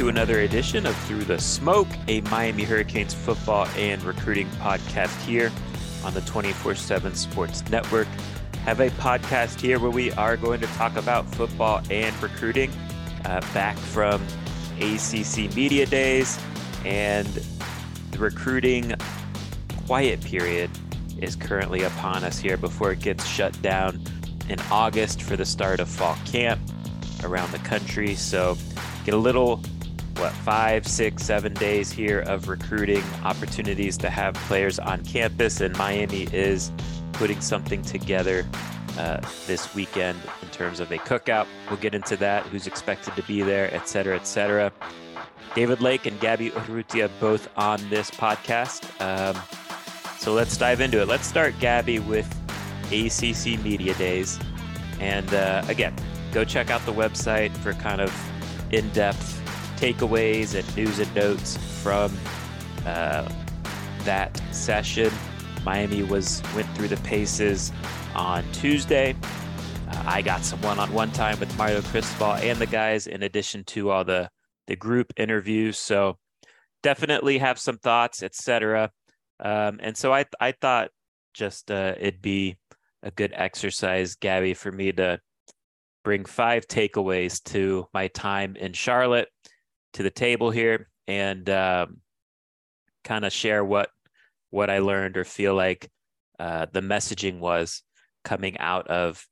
To another edition of Through the Smoke, a Miami Hurricanes football and recruiting podcast here on the 24 7 Sports Network. Have a podcast here where we are going to talk about football and recruiting uh, back from ACC Media Days and the recruiting quiet period is currently upon us here before it gets shut down in August for the start of fall camp around the country. So get a little, what, five, six, seven days here of recruiting opportunities to have players on campus. And Miami is putting something together uh, this weekend in terms of a cookout. We'll get into that, who's expected to be there, et cetera, et cetera. David Lake and Gaby Urrutia both on this podcast. Um, so let's dive into it. Let's start, Gaby, with ACC Media Days. And uh, again, go check out the website for kind of in-depth takeaways and news and notes from uh, that session. Miami was went through the paces on Tuesday. Uh, I got some one-on-one time with Mario Cristobal and the guys, in addition to all the the group interviews. So definitely have some thoughts, etc. Um, and so I I thought just uh, it'd be a good exercise, Gaby, for me to bring five takeaways to my time in Charlotte to the table here and um, kind of share what what I learned or feel like uh, the messaging was coming out of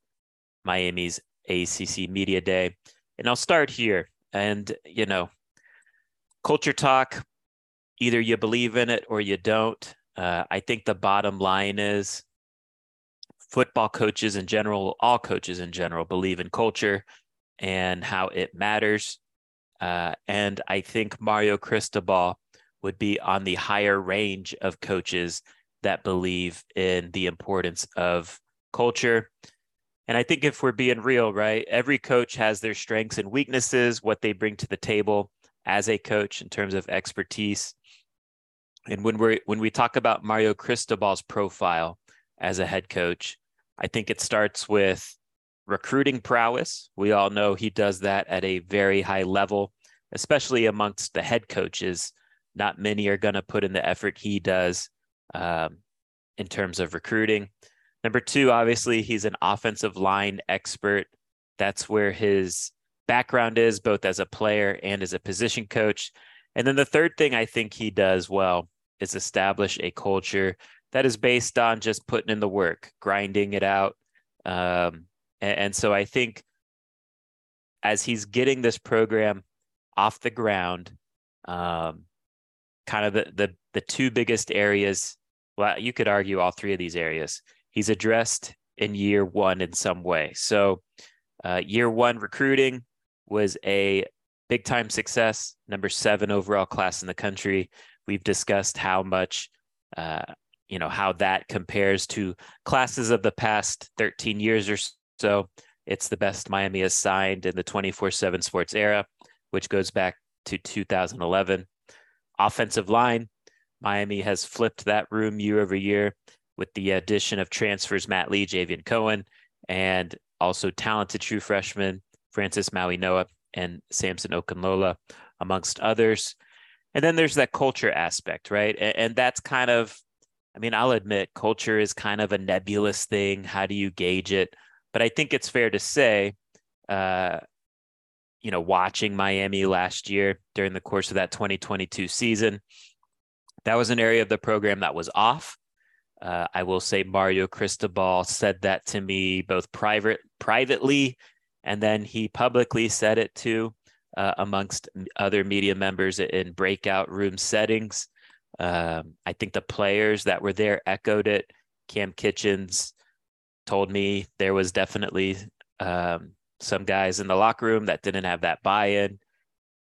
Miami's ACC Media Day. And I'll start here. And you know, culture talk. Either you believe in it or you don't. Uh, I think the bottom line is football coaches in general, all coaches in general, believe in culture and how it matters. Uh, and I think Mario Cristobal would be on the higher range of coaches that believe in the importance of culture. And I think if we're being real, right, every coach has their strengths and weaknesses, what they bring to the table as a coach in terms of expertise. And when we when we talk about Mario Cristobal's profile as a head coach, I think it starts with recruiting prowess. We all know he does that at a very high level, especially amongst the head coaches. Not many are going to put in the effort he does um, in terms of recruiting. Number two, obviously, he's an offensive line expert. That's where his background is, both as a player and as a position coach. And then the third thing I think he does well is establish a culture that is based on just putting in the work, grinding it out. Um, and, and so I think as he's getting this program off the ground, um, kind of the, the the two biggest areas. Well, you could argue all three of these areas he's addressed in year one in some way. So, uh, year one recruiting was a big time success, number seven overall class in the country. We've discussed how much, uh, you know, how that compares to classes of the past 13 years or so. It's the best Miami has signed in the 24 7 sports era, which goes back to 2011. Offensive line, Miami has flipped that room year over year with the addition of transfers Matt Lee, Javion Cohen, and also talented true freshman Francis Mauigoa and Samson Okunlola, amongst others. And then there's that culture aspect, right? And, and that's kind of, I mean, I'll admit culture is kind of a nebulous thing. How do you gauge it? But I think it's fair to say, uh, you know, watching Miami last year during the course of that 2022 season, that was an area of the program that was off. Uh, I will say Mario Cristobal said that to me both private, privately, and then he publicly said it too uh, amongst other media members in breakout room settings. Um, I think the players that were there echoed it. Cam Kinchens told me there was definitely um, some guys in the locker room that didn't have that buy-in.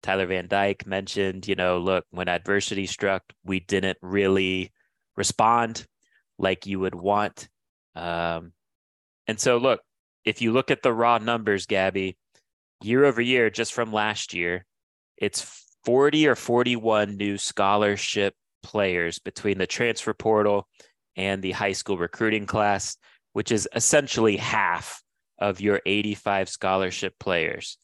Tyler Van Dyke mentioned, you know, look, when adversity struck, we didn't really respond like you would want. Um, and so, look, if you look at the raw numbers, Gaby, year over year, just from last year, it's 40 or 41 new scholarship players between the transfer portal and the high school recruiting class, which is essentially half of your 85 scholarship players.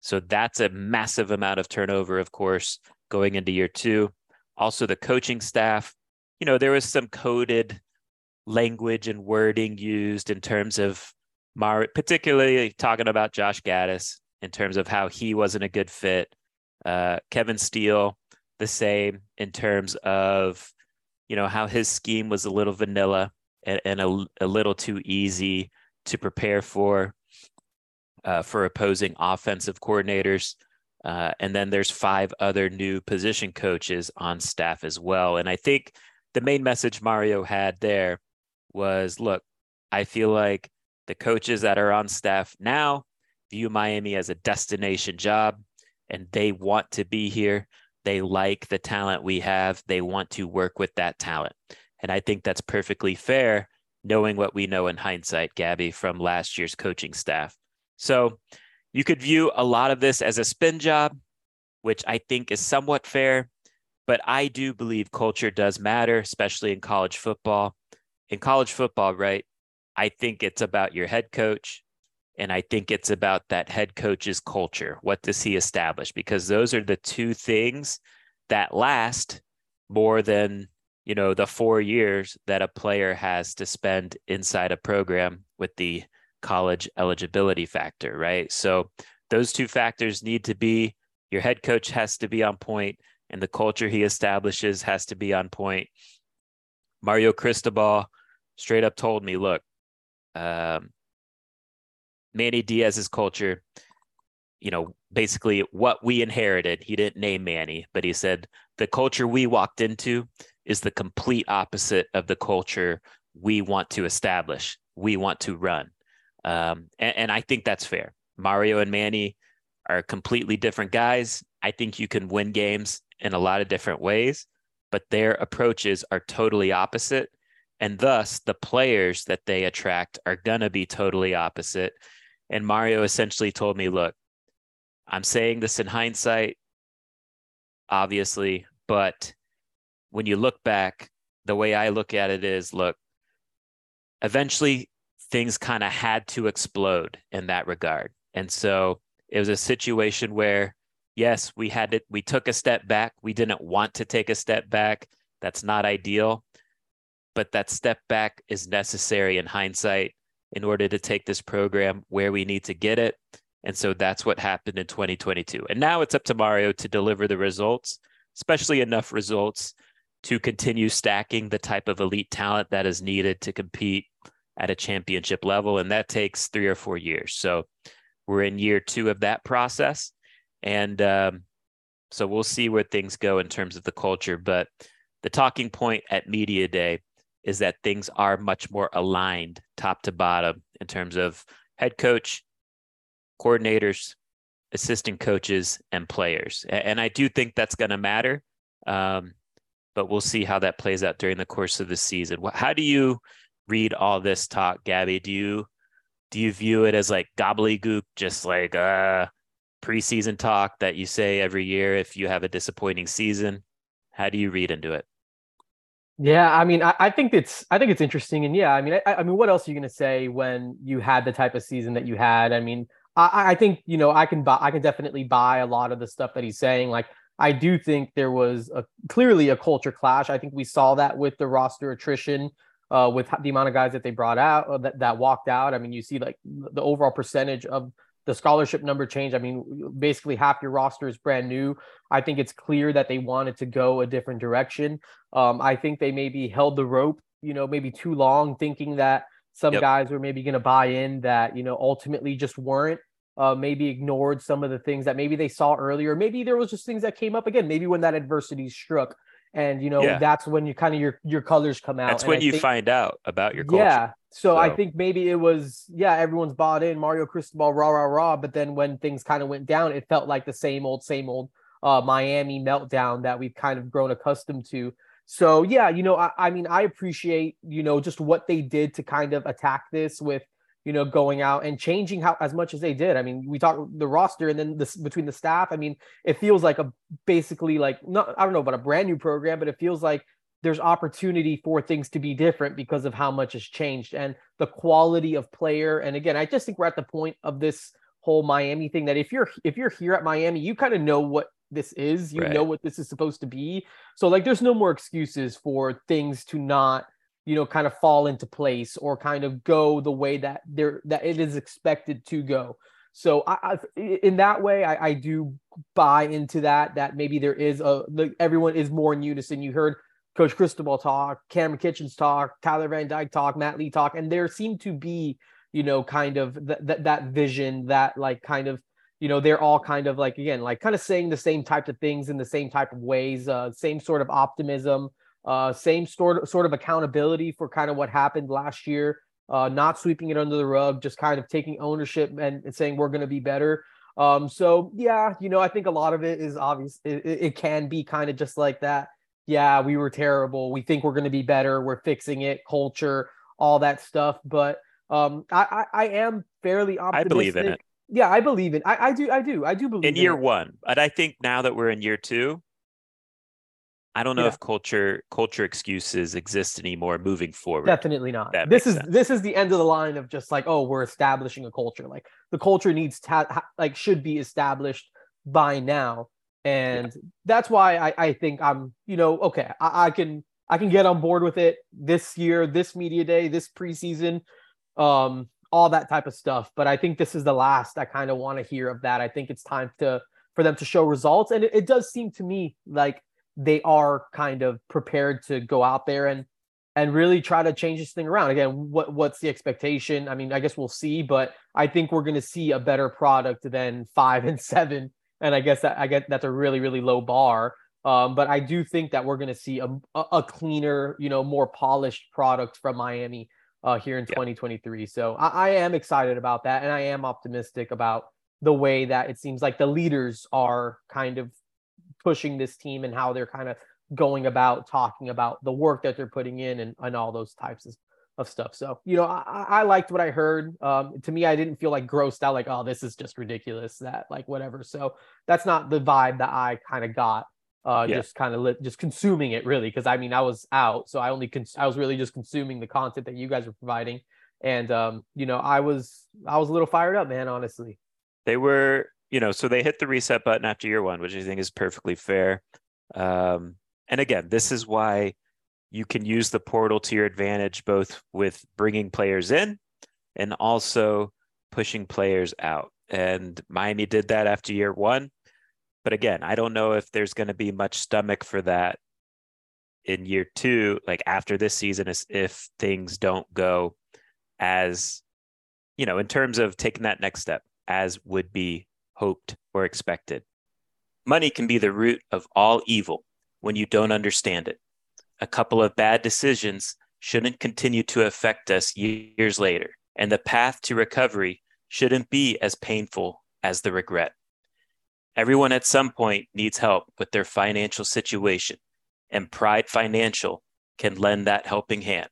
So that's a massive amount of turnover, of course, going into year two. Also, the coaching staff, you know, there was some coded language and wording used in terms of Mar, particularly talking about Josh Gattis in terms of how he wasn't a good fit. Uh, Kevin Steele, the same in terms of, you know, how his scheme was a little vanilla and, and a, a little too easy to prepare for uh, for opposing offensive coordinators. Uh, and then there's five other new position coaches on staff as well. And I think the main message Mario had there was look, I feel like the coaches that are on staff now view Miami as a destination job and they want to be here. They like the talent we have. They want to work with that talent. And I think that's perfectly fair knowing what we know in hindsight, Gaby, from last year's coaching staff. So you could view a lot of this as a spin job, which I think is somewhat fair. But I do believe culture does matter, especially in college football. In college football, right? I think it's about your head coach. And I think it's about that head coach's culture. What does he establish? Because those are the two things that last more than you know the four years that a player has to spend inside a program with the college eligibility factor right? So those two factors need to be your head coach has to be on point and the culture he establishes has to be on point. Mario cristobal straight up told me look um, manny diaz's culture you know basically what we inherited he didn't name manny but he said the culture we walked into is the complete opposite of the culture we want to establish, we want to run. Um, and, and I think that's fair. Mario and Manny are completely different guys. I think you can win games in a lot of different ways, but their approaches are totally opposite. And thus, the players that they attract are going to be totally opposite. And Mario essentially told me, look, I'm saying this in hindsight, obviously, but when you look back, the way I look at it is look, eventually things kind of had to explode in that regard. And so it was a situation where, yes, we had to, we took a step back. We didn't want to take a step back. That's not ideal. But that step back is necessary in hindsight in order to take this program where we need to get it. And so that's what happened in 2022. And now it's up to Mario to deliver the results, especially enough results to continue stacking the type of elite talent that is needed to compete at a championship level. And that takes three or four years. So we're in year two of that process. And um, so we'll see where things go in terms of the culture. But the talking point at Media Day is that things are much more aligned top to bottom in terms of head coach, coordinators, assistant coaches, and players. And I do think that's going to matter. Um, but we'll see how that plays out during the course of the season. How do you read all this talk, Gaby? Do you do you view it as like gobbledygook, just like uh preseason talk that you say every year if you have a disappointing season? How do you read into it? Yeah, I mean, I, I think it's I think it's interesting, and yeah, I mean, I, I mean, what else are you going to say when you had the type of season that you had? I mean, I, I think you know I can buy I can definitely buy a lot of the stuff that he's saying. Like I do think there was a clearly a culture clash. I think we saw that with the roster attrition, uh, with the amount of guys that they brought out uh, that, that walked out. I mean, you see like the overall percentage of the scholarship number change. I mean, basically half your roster is brand new. I think it's clear that they wanted to go a different direction. Um, I think they maybe held the rope, you know, maybe too long, thinking that some yep. guys were maybe going to buy in that, you know, ultimately just weren't. Uh, maybe ignored some of the things that maybe they saw earlier. Maybe there was just things that came up again. Maybe when that adversity struck, and you know yeah. that's when you kind of your your colors come out. That's when I you think, find out about your culture. Yeah. So, so, I think maybe it was yeah everyone's bought in Mario Cristobal rah rah rah, but then when things kind of went down, it felt like the same old same old uh, Miami meltdown that we've kind of grown accustomed to. So yeah, you know, I, I mean, I appreciate you know just what they did to kind of attack this with you know going out and changing how as much as they did. I mean, we talked the roster and then this between the staff. I mean, it feels like a basically like not I don't know about a brand new program, but it feels like there's opportunity for things to be different because of how much has changed and the quality of player. And again, I just think we're at the point of this whole Miami thing that if you're if you're here at Miami, you kind of know what this is. You right. know what this is supposed to be. So like there's no more excuses for things to not, you know, kind of fall into place or kind of go the way that there that it is expected to go. So I, I in that way, I, I, do buy into that. That maybe there is a the, everyone is more in unison. You heard Coach Cristobal talk, Kamren Kinchens talk, Tyler Van Dyke talk, Matt Lee talk, and there seemed to be, you know, kind of that that, that vision, that like kind of you know they're all kind of like again like kind of saying the same types of things in the same type of ways uh, same sort of optimism uh, same sort of, sort of accountability for kind of what happened last year uh, not sweeping it under the rug just kind of taking ownership and, and saying we're going to be better um, so yeah you know i think a lot of it is obvious it, it can be kind of just like that yeah we were terrible we think we're going to be better we're fixing it culture all that stuff but um, I, I, I am fairly optimistic. I believe in it yeah, I believe it. I, I do. I do. I do believe in year one. But I think now that we're in year two, I don't know yeah. if culture culture excuses exist anymore moving forward. Definitely not. This is sense. this is the end of the line of just like, oh, we're establishing a culture. Like the culture needs to like should be established by now, and yeah. that's why I, I think I'm you know okay I, I can I can get on board with it this year, this media day, this preseason. Um, all that type of stuff. But I think this is the last I kind of want to hear of that. I think it's time to for them to show results, and it, it does seem to me like they are kind of prepared to go out there and and really try to change this thing around. Again, what what's the expectation? I mean, I guess we'll see, but I think we're going to see a better product than five and seven. And I guess that I get that's a really really low bar. Um, but I do think that we're going to see a, a cleaner, you know, more polished product from Miami uh, here in 2023. So I, I am excited about that, and I am optimistic about the way that it seems like the leaders are kind of pushing this team and how they're kind of going about talking about the work that they're putting in and, and all those types of, of stuff. So, you know, I, I liked what I heard. Um, to me, I didn't feel like grossed out, like, oh, this is just ridiculous, that like whatever. So that's not the vibe that I kind of got uh yeah. just kind of li- just consuming it really because i mean i was out so i only cons- i was really just consuming the content that you guys were providing and um you know i was i was a little fired up man honestly they were you know so they hit the reset button after year one which i think is perfectly fair. Um and again this is why you can use the portal to your advantage both with bringing players in and also pushing players out. And miami did that after year one. But again, I don't know if there's going to be much stomach for that in year two, like after this season, is if things don't go as, you know, in terms of taking that next step as would be hoped or expected. Money can be the root of all evil when you don't understand it. A couple of bad decisions shouldn't continue to affect us years later, and the path to recovery shouldn't be as painful as the regret. Everyone at some point needs help with their financial situation, and Pride Financial can lend that helping hand.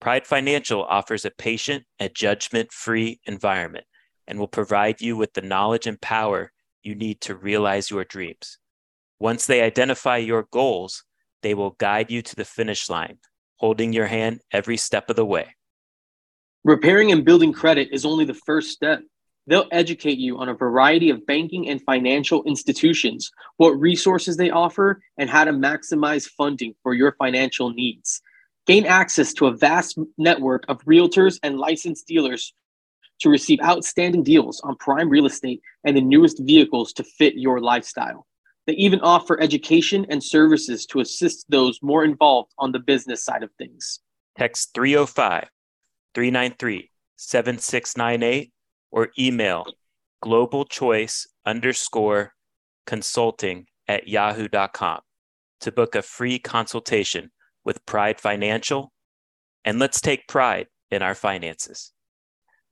Pride Financial offers a patient and judgment free environment and will provide you with the knowledge and power you need to realize your dreams. Once they identify your goals, they will guide you to the finish line, holding your hand every step of the way. Repairing and building credit is only the first step They'll educate you on a variety of banking and financial institutions, what resources they offer, and how to maximize funding for your financial needs. Gain access to a vast network of realtors and licensed dealers to receive outstanding deals on prime real estate and the newest vehicles to fit your lifestyle. They even offer education and services to assist those more involved on the business side of things. Text 305 393 7698 or email globalchoice underscore consulting at yahoo.com to book a free consultation with Pride Financial. And let's take pride in our finances.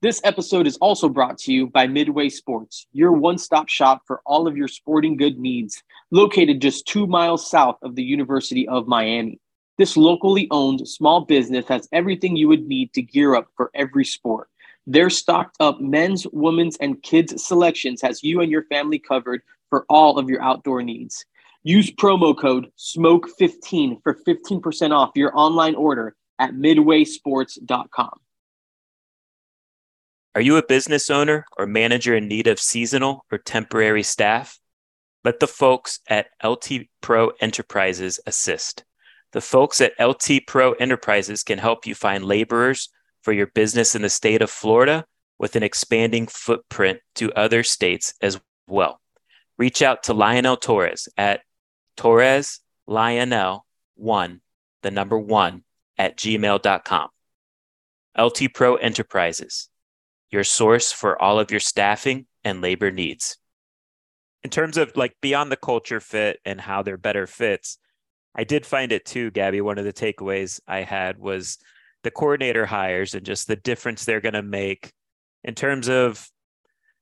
This episode is also brought to you by Midway Sports, your one stop shop for all of your sporting good needs, located just two miles south of the University of Miami. This locally owned small business has everything you would need to gear up for every sport. Their stocked up men's, women's, and kids selections has you and your family covered for all of your outdoor needs. Use promo code SMOKE15 for 15% off your online order at midwaysports.com. Are you a business owner or manager in need of seasonal or temporary staff? Let the folks at LT Pro Enterprises assist. The folks at LT Pro Enterprises can help you find laborers for your business in the state of Florida with an expanding footprint to other states as well. Reach out to Lionel Torres at Torres Lionel 1, the number 1 at gmail.com. LT Pro Enterprises your source for all of your staffing and labor needs. In terms of like beyond the culture fit and how they're better fits, I did find it too, Gaby. One of the takeaways I had was the coordinator hires and just the difference they're going to make in terms of,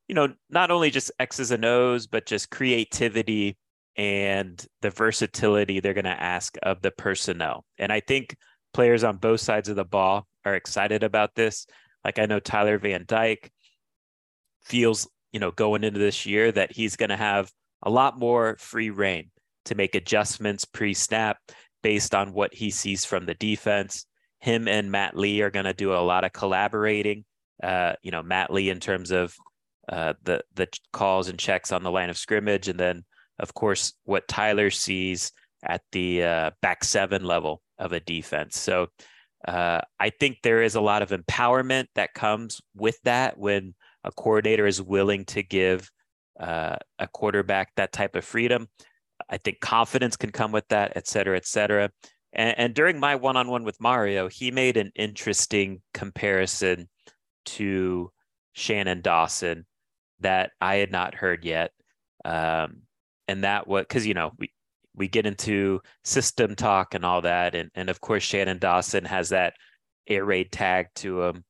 you know, not only just X's and O's, but just creativity and the versatility they're going to ask of the personnel. And I think players on both sides of the ball are excited about this. Like I know Tyler Van Dyke feels, you know, going into this year that he's going to have a lot more free reign to make adjustments pre-snap based on what he sees from the defense. Him and Matt Lee are going to do a lot of collaborating. Uh, you know, Matt Lee in terms of uh, the the calls and checks on the line of scrimmage, and then of course what Tyler sees at the uh, back seven level of a defense. So uh, I think there is a lot of empowerment that comes with that when a coordinator is willing to give uh, a quarterback that type of freedom. I think confidence can come with that, et cetera, et cetera. And, and during my one on one with Mario, he made an interesting comparison to Shannon Dawson that I had not heard yet. Um, and that was because, you know, we, we get into system talk and all that. And, and of course, Shannon Dawson has that air raid tag to him.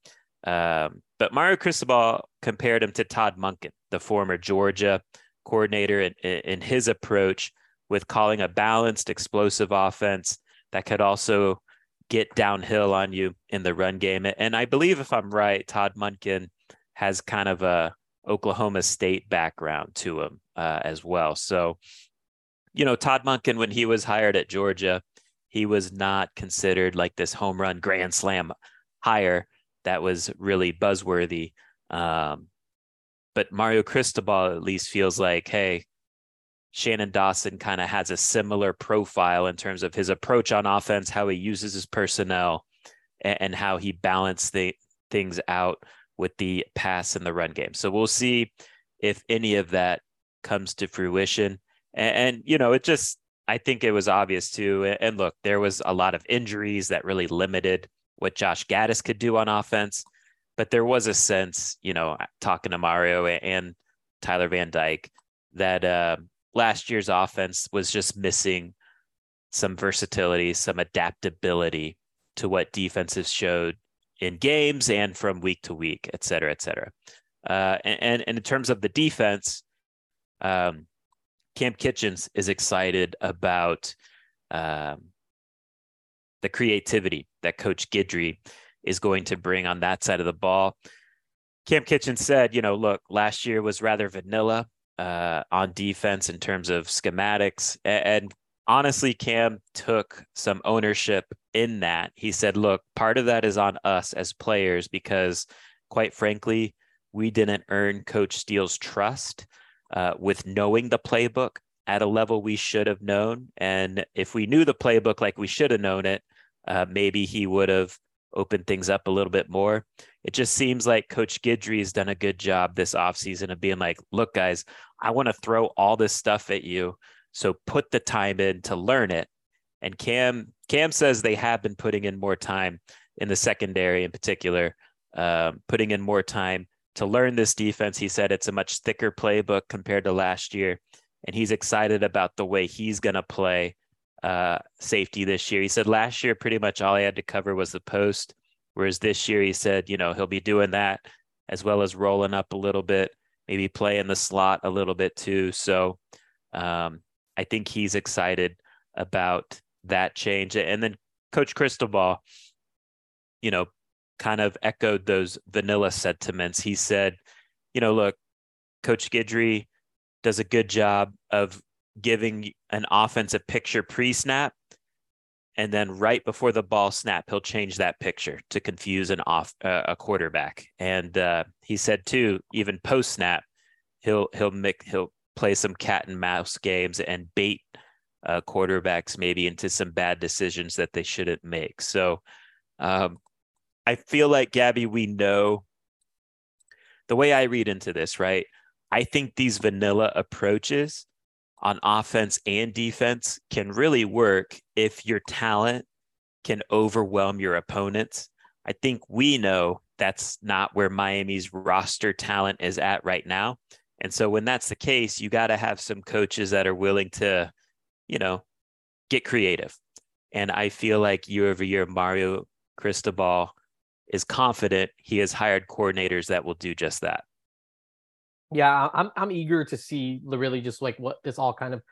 Um, but Mario Cristobal compared him to Todd Monken, the former Georgia coordinator, in, in his approach with calling a balanced, explosive offense that could also get downhill on you in the run game. And I believe, if I'm right, Todd Monken has kind of a Oklahoma State background to him uh, as well. So you know, Todd Monken, when he was hired at Georgia, he was not considered like this home run grand slam hire that was really buzzworthy. Um, but Mario Cristobal at least feels like, hey, Shannon Dawson kind of has a similar profile in terms of his approach on offense, how he uses his personnel, and, and how he balanced the things out with the pass and the run game. So we'll see if any of that comes to fruition and, and you know, it just I think it was obvious too. And look, there was a lot of injuries that really limited what Josh Gattis could do on offense. But there was a sense, you know, talking to Mario and Tyler Van Dyke, that uh, last year's offense was just missing some versatility, some adaptability to what defenses showed in games and from week to week, et cetera, et cetera. Uh, and, and in terms of the defense, um, Cam Kinchens is excited about um, the creativity that Coach Guidry is going to bring on that side of the ball. Cam Kinchens said, you know, look, last year was rather vanilla uh, on defense in terms of schematics. And, and honestly, Cam took some ownership in that. He said, look, part of that is on us as players because, quite frankly, we didn't earn Coach Steele's trust uh, with knowing the playbook at a level we should have known. And if we knew the playbook like we should have known it, uh, maybe he would have opened things up a little bit more. It just seems like Coach Guidry has done a good job this offseason of being like, look, guys, I want to throw all this stuff at you. So put the time in to learn it. And Cam Cam says they have been putting in more time in the secondary in particular, um, putting in more time to learn this defense. He said it's a much thicker playbook compared to last year. And he's excited about the way he's going to play uh, safety this year. He said last year, pretty much all he had to cover was the post. Whereas this year, he said, you know, he'll be doing that as well as rolling up a little bit, maybe playing the slot a little bit too. So um, I think he's excited about that change. And then Coach Cristobal, you know, kind of echoed those vanilla sentiments. He said, you know, look, Coach Guidry does a good job of giving an offense a picture pre-snap and then right before the ball snap he'll change that picture to confuse an off uh, a quarterback and uh, he said too even post snap he'll he'll make he'll play some cat and mouse games and bait uh, quarterbacks maybe into some bad decisions that they shouldn't make so um, i feel like gaby we know the way i read into this right i think these vanilla approaches on offense and defense can really work if your talent can overwhelm your opponents. I think we know that's not where Miami's roster talent is at right now. And so when that's the case, you got to have some coaches that are willing to, you know, get creative. And I feel like year over year, Mario Cristobal is confident he has hired coordinators that will do just that yeah, I'm I'm eager to see really just like what this all kind of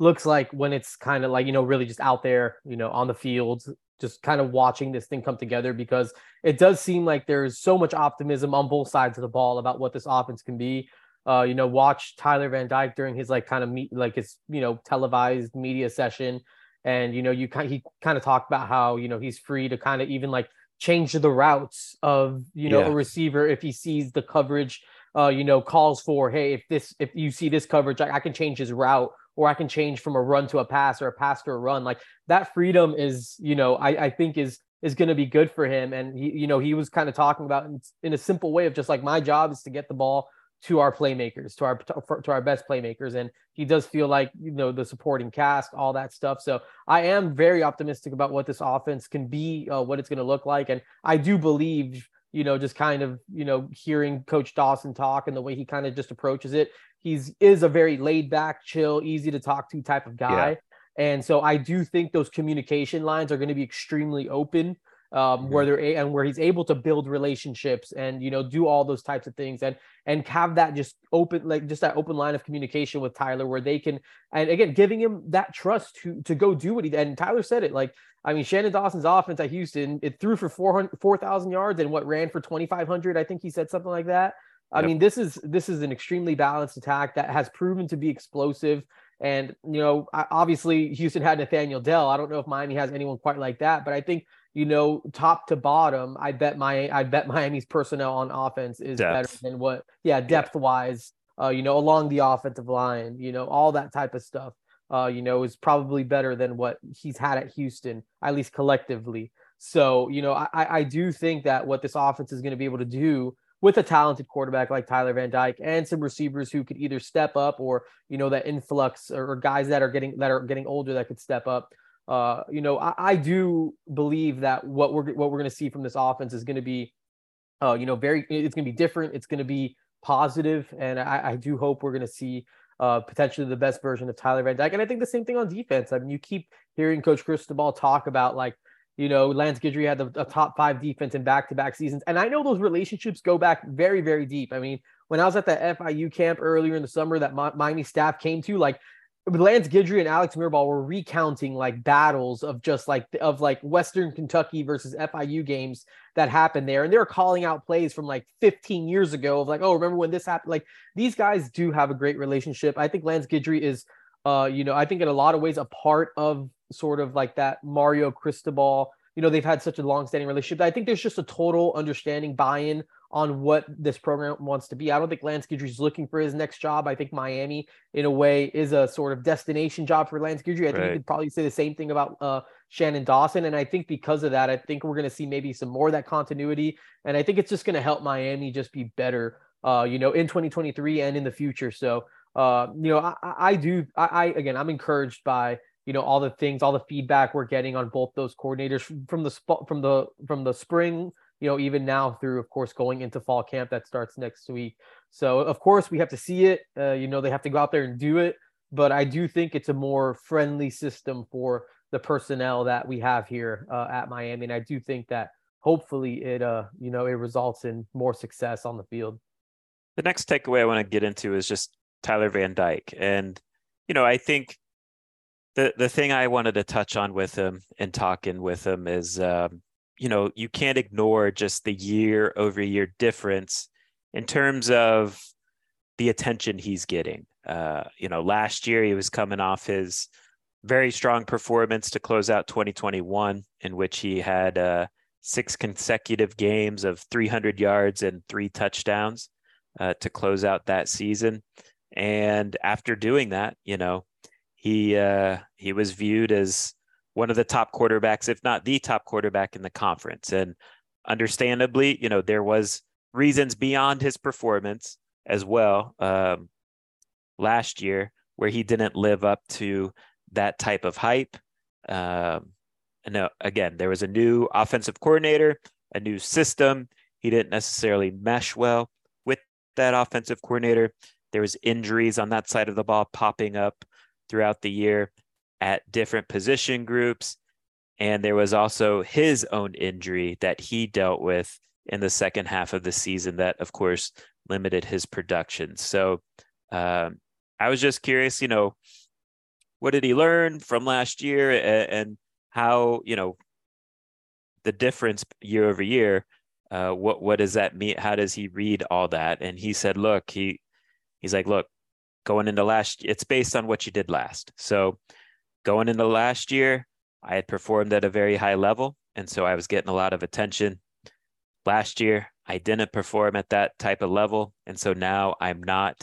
looks like when it's kind of like you know really just out there, you know, on the fields, just kind of watching this thing come together because it does seem like there's so much optimism on both sides of the ball about what this offense can be. Uh, you know, watch Tyler Van Dyke during his like kind of meet like his you know televised media session, and you know you kind he kind of talked about how you know he's free to kind of even like change the routes of you know yeah. a receiver if he sees the coverage uh, you know, calls for, hey, if this, if you see this coverage, I, I can change his route or I can change from a run to a pass or a pass to a run. Like that freedom is, you know, I, I think is is going to be good for him. And he, you know, he was kind of talking about in, in, a simple way of just like my job is to get the ball to our playmakers, to our to our best playmakers, and he does feel like you know the supporting cast, all that stuff. So I am very optimistic about what this offense can be, uh, what it's going to look like, and I do believe you know, just kind of, you know, hearing Coach Dawson talk and the way he kind of just approaches it. He's is a very laid back, chill, easy to talk to type of guy. Yeah. And so I do think those communication lines are going to be extremely open um, mm-hmm. where they're a- and where he's able to build relationships and you know do all those types of things and and have that just open like just that open line of communication with Tyler where they can and again giving him that trust to to go do what he and Tyler said it like I mean Shannon Dawson's offense at Houston it threw for 400 4,000 yards and what ran for 2500 I think he said something like that I yep. mean this is this is an extremely balanced attack that has proven to be explosive and you know obviously Houston had Nathaniel Dell I don't know if Miami has anyone quite like that but I think you know, top to bottom, I bet my I bet Miami's personnel on offense is depth. better than what, yeah, depth wise, uh, you know, along the offensive line, you know, all that type of stuff, uh, you know, is probably better than what he's had at Houston, at least collectively. So, you know, I, I do think that what this offense is going to be able to do with a talented quarterback like Tyler Van Dyke and some receivers who could either step up or, you know, that influx or, or guys that are getting that are getting older that could step up uh, you know, I, I, do believe that what we're what we're going to see from this offense is going to be, uh, you know, very it's going to be different. It's going to be positive, and I, I do hope we're going to see uh, potentially the best version of Tyler Van Dyke. And I think the same thing on defense. I mean, you keep hearing Coach Cristobal talk about like, you know, Lance Guidry had the, top five defense in back-to-back seasons, and I know those relationships go back very, very deep. I mean, when I was at the FIU camp earlier in the summer that Miami staff came to, like Lance Guidry and Alex Mirabal were recounting like battles of just like of like Western Kentucky versus FIU games that happened there, and they were calling out plays from like 15 years ago of like, oh, remember when this happened? Like these guys do have a great relationship. I think Lance Guidry is, uh, you know, I think in a lot of ways a part of sort of like that Mario Cristobal. You know, they've had such a long-standing relationship. I think there's just a total understanding, buy-in on what this program wants to be. I don't think Lance Guidry is looking for his next job. I think Miami, in a way, is a sort of destination job for Lance Guidry. I think right. you could probably say the same thing about uh, Shannon Dawson. And I think because of that, I think we're going to see maybe some more of that continuity. And I think it's just going to help Miami just be better, uh, you know, in 2023 and in the future. So, uh, you know, I, I do, I, I, again, I'm encouraged by, you know, all the things, all the feedback we're getting on both those coordinators from the from the, from the spring, you know, even now through, of course, going into fall camp that starts next week. So, of course, we have to see it. Uh, you know, they have to go out there and do it. But I do think it's a more friendly system for the personnel that we have here uh, at Miami, and I do think that hopefully it uh you know it results in more success on the field. The next takeaway I want to get into is just Tyler Van Dyke, and you know I think the the thing I wanted to touch on with him and talking with him is um, you know you can't ignore just the year over year difference in terms of the attention he's getting. Uh, you know, last year he was coming off his very strong performance to close out 2021, in which he had uh, six consecutive games of 300 yards and three touchdowns uh, to close out that season. And after doing that, you know, he uh, he was viewed as one of the top quarterbacks, if not the top quarterback in the conference. And understandably, you know, there was reasons beyond his performance as well um, last year where he didn't live up to that type of hype. Um, and uh, again, there was a new offensive coordinator, a new system. He didn't necessarily mesh well with that offensive coordinator. There was injuries on that side of the ball popping up throughout the year at different position groups. And there was also his own injury that he dealt with in the second half of the season that, of course, limited his production. So um, I was just curious, you know, what did he learn from last year and, and how you know the difference year over year uh, what what does that mean how does he read all that and he said look he he's like look going into last it's based on what you did last so going into last year i had performed at a very high level and so i was getting a lot of attention last year i didn't perform at that type of level and so now i'm not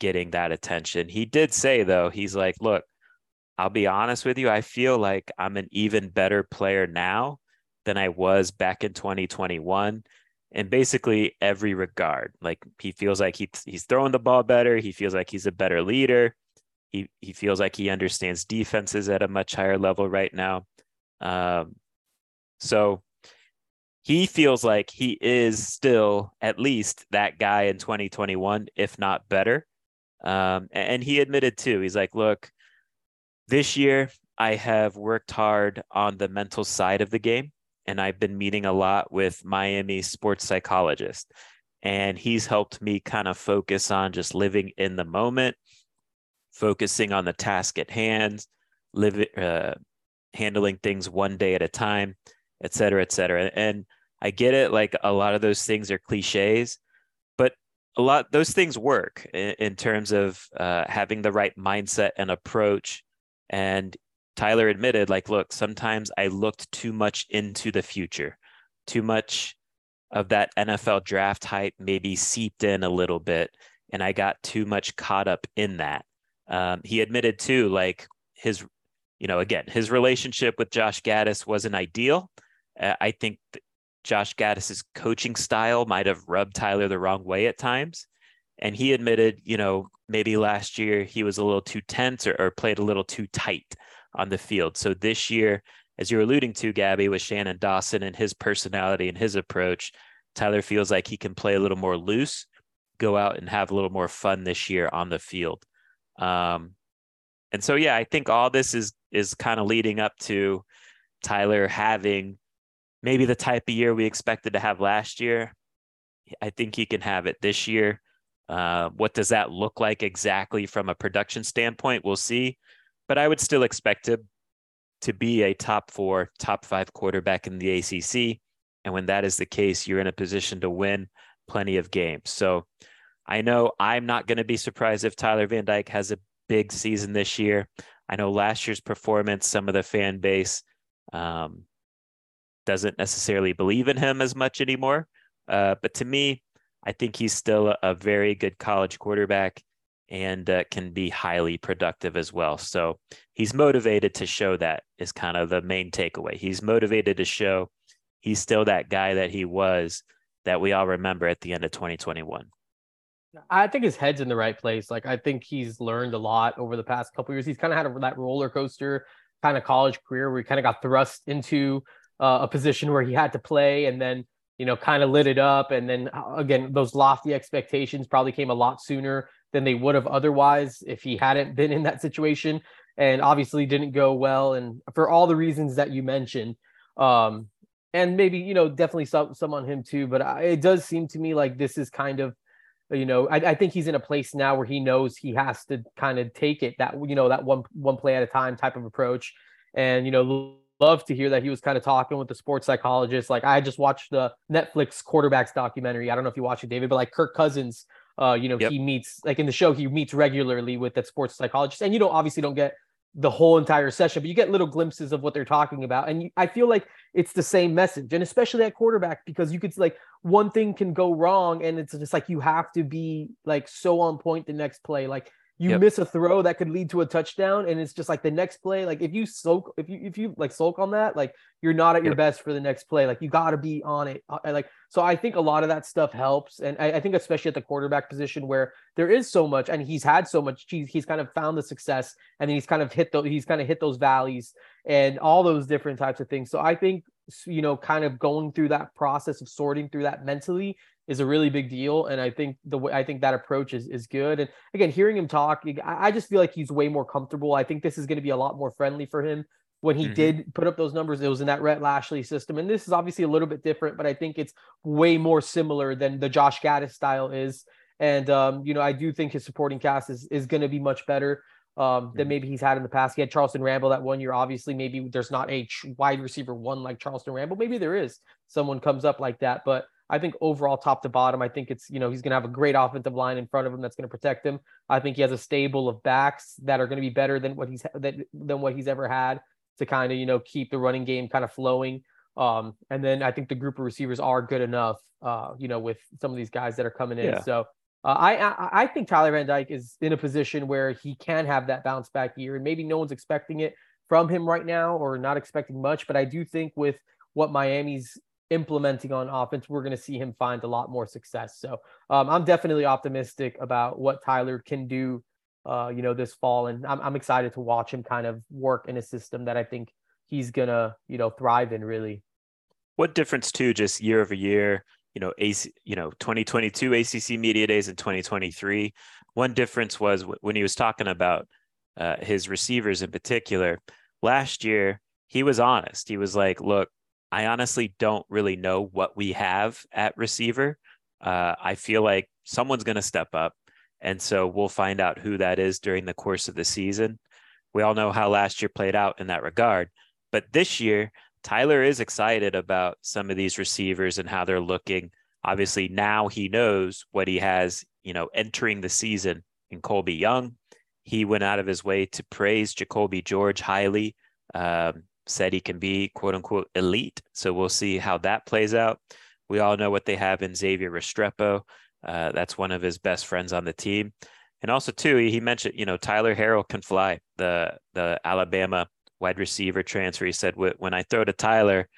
getting that attention he did say though he's like look I'll be honest with you, I feel like I'm an even better player now than I was back in 2021 in basically every regard. Like he feels like he, he's throwing the ball better. He feels like he's a better leader. He, he feels like he understands defenses at a much higher level right now. Um, so he feels like he is still at least that guy in 2021, if not better. Um, and he admitted too, he's like, look, this year, I have worked hard on the mental side of the game, and I've been meeting a lot with Miami sports psychologist. And he's helped me kind of focus on just living in the moment, focusing on the task at hand, living, uh, handling things one day at a time, et cetera, et cetera. And I get it, like a lot of those things are cliches, but a lot those things work in, in terms of uh, having the right mindset and approach and Tyler admitted, like, look, sometimes I looked too much into the future, too much of that NFL draft hype maybe seeped in a little bit, and I got too much caught up in that. Um, he admitted too, like his, you know, again, his relationship with Josh Gattis wasn't ideal. Uh, I think Josh Gattis's coaching style might have rubbed Tyler the wrong way at times. And he admitted, you know, maybe last year he was a little too tense or, or played a little too tight on the field. So this year, as you're alluding to, Gaby, with Shannon Dawson and his personality and his approach, Tyler feels like he can play a little more loose, go out and have a little more fun this year on the field. Um, and so, yeah, I think all this is is kind of leading up to Tyler having maybe the type of year we expected to have last year. I think he can have it this year. Uh, what does that look like exactly from a production standpoint? We'll see. But I would still expect him to be a top four, top five quarterback in the ACC. And when that is the case, you're in a position to win plenty of games. So I know I'm not going to be surprised if Tyler Van Dyke has a big season this year. I know last year's performance, some of the fan base um, doesn't necessarily believe in him as much anymore. Uh, but to me, I think he's still a, very good college quarterback and uh, can be highly productive as well. So he's motivated to show that is kind of the main takeaway. He's motivated to show he's still that guy that he was that we all remember at the end of 2021. I think his head's in the right place. Like I think he's learned a lot over the past couple years. He's kind of had a, that roller coaster kind of college career where he kind of got thrust into uh, a position where he had to play and then you know kind of lit it up and then uh, again those lofty expectations probably came a lot sooner than they would have otherwise if he hadn't been in that situation and obviously didn't go well and for all the reasons that you mentioned um and maybe you know definitely some some on him too but I, it does seem to me like this is kind of you know I, I think he's in a place now where he knows he has to kind of take it that you know that one one play at a time type of approach. And you know love to hear that he was kind of talking with the sports psychologist. Like i just watched the netflix quarterbacks documentary. I don't know if you watched it david but like kirk cousins uh you know yep. he meets like in the show he meets regularly with that sports psychologist. And you don't obviously don't get the whole entire session, but you get little glimpses of what they're talking about. And you, I feel like it's the same message, and especially at quarterback, because you could like one thing can go wrong, and it's just like you have to be like so on point the next play. Like you yep. miss a throw that could lead to a touchdown and it's just like the next play like if you soak if you if you like sulk on that like you're not at your best for the next play like you got to be on it uh, like so i think a lot of that stuff helps and I, I, think especially at the quarterback position where there is so much and he's had so much he's, he's kind of found the success and then he's kind of hit those he's kind of hit those valleys and all those different types of things so i think you know kind of going through that process of sorting through that mentally is a really big deal. And I think the way I think that approach is is good. And again, hearing him talk, I just feel like he's way more comfortable. I think this is going to be a lot more friendly for him. When he mm-hmm. did put up those numbers, it was in that Rhett Lashlee system. And this is obviously a little bit different, but I think it's way more similar than the Josh Gattis style is. And um, you know, I do think his supporting cast is is going to be much better um, than mm-hmm. maybe he's had in the past. He had Charleston Rambo that one year. Obviously, maybe there's not a wide receiver one like Charleston Rambo. Maybe there is. Someone comes up like that, but I think overall, top to bottom, I think it's, you know, he's going to have a great offensive line in front of him that's going to protect him. I think he has a stable of backs that are going to be better than what he's that, than what he's ever had to kind of, you know, keep the running game kind of flowing. Um, and then I think the group of receivers are good enough, uh, you know, with some of these guys that are coming in. Yeah. So uh, I, I I think Tyler Van Dyke is in a position where he can have that bounce back year, and maybe no one's expecting it from him right now, or not expecting much. But I do think with what Miami's implementing on offense, we're going to see him find a lot more success. So um, I'm definitely optimistic about what Tyler can do, uh, you know, this fall, and I'm, I'm excited to watch him kind of work in a system that I think he's gonna, you know, thrive in. Really. What difference too, just year over year? You know, AC, you know, 2022 ACC media days and 2023. One difference was when he was talking about uh, his receivers in particular. Last year, he was honest. He was like, "Look, I honestly don't really know what we have at receiver. Uh, I feel like someone's going to step up. And so we'll find out who that is during the course of the season. We all know how last year played out in that regard. But this year, Tyler is excited about some of these receivers and how they're looking. Obviously, now he knows what he has, you know, entering the season in Colbie Young. He went out of his way to praise Jacoby George highly. Um, said he can be quote unquote elite. So we'll see how that plays out. We all know what they have in Xavier Restrepo. Uh, that's one of his best friends on the team. And also, too, he mentioned, you know, Tyler Harrell can fly, the the Alabama wide receiver transfer. He said, when I throw to Tyler,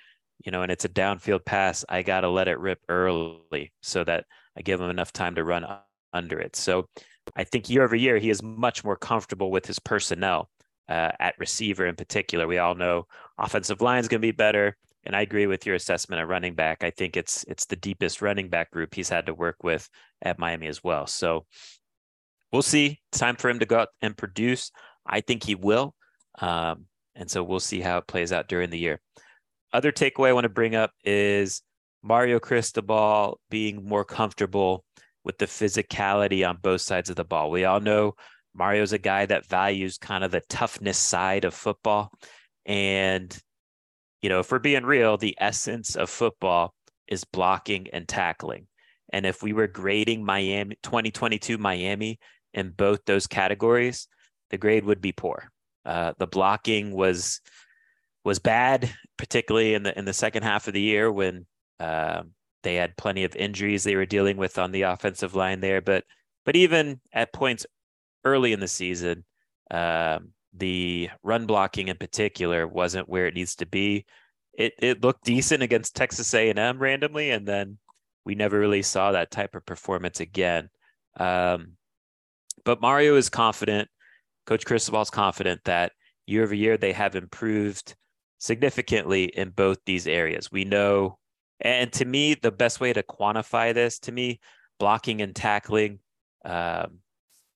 you know, and it's a downfield pass, I got to let it rip early so that I give him enough time to run under it. So I think year over year, he is much more comfortable with his personnel uh, at receiver in particular. We all know offensive line is going to be better. And I agree with your assessment of running back. I think it's it's the deepest running back group he's had to work with at Miami as well. So we'll see. It's time for him to go out and produce. I think he will. Um, and so we'll see how it plays out during the year. Other takeaway I want to bring up is Mario Cristobal being more comfortable with the physicality on both sides of the ball. We all know Mario's a guy that values kind of the toughness side of football. And, you know, if we're being real, the essence of football is blocking and tackling. And if we were grading Miami 2022 Miami in both those categories, the grade would be poor. Uh, the blocking was was bad, particularly in the in the second half of the year when uh, they had plenty of injuries they were dealing with on the offensive line there, but but even at points early in the season, um, the run blocking in particular wasn't where it needs to be. It it looked decent against Texas A&M randomly, and then we never really saw that type of performance again. Um, but Mario is confident. Coach Cristobal is confident that year over year they have improved significantly in both these areas. We know, and to me, the best way to quantify this, to me, blocking and tackling, um,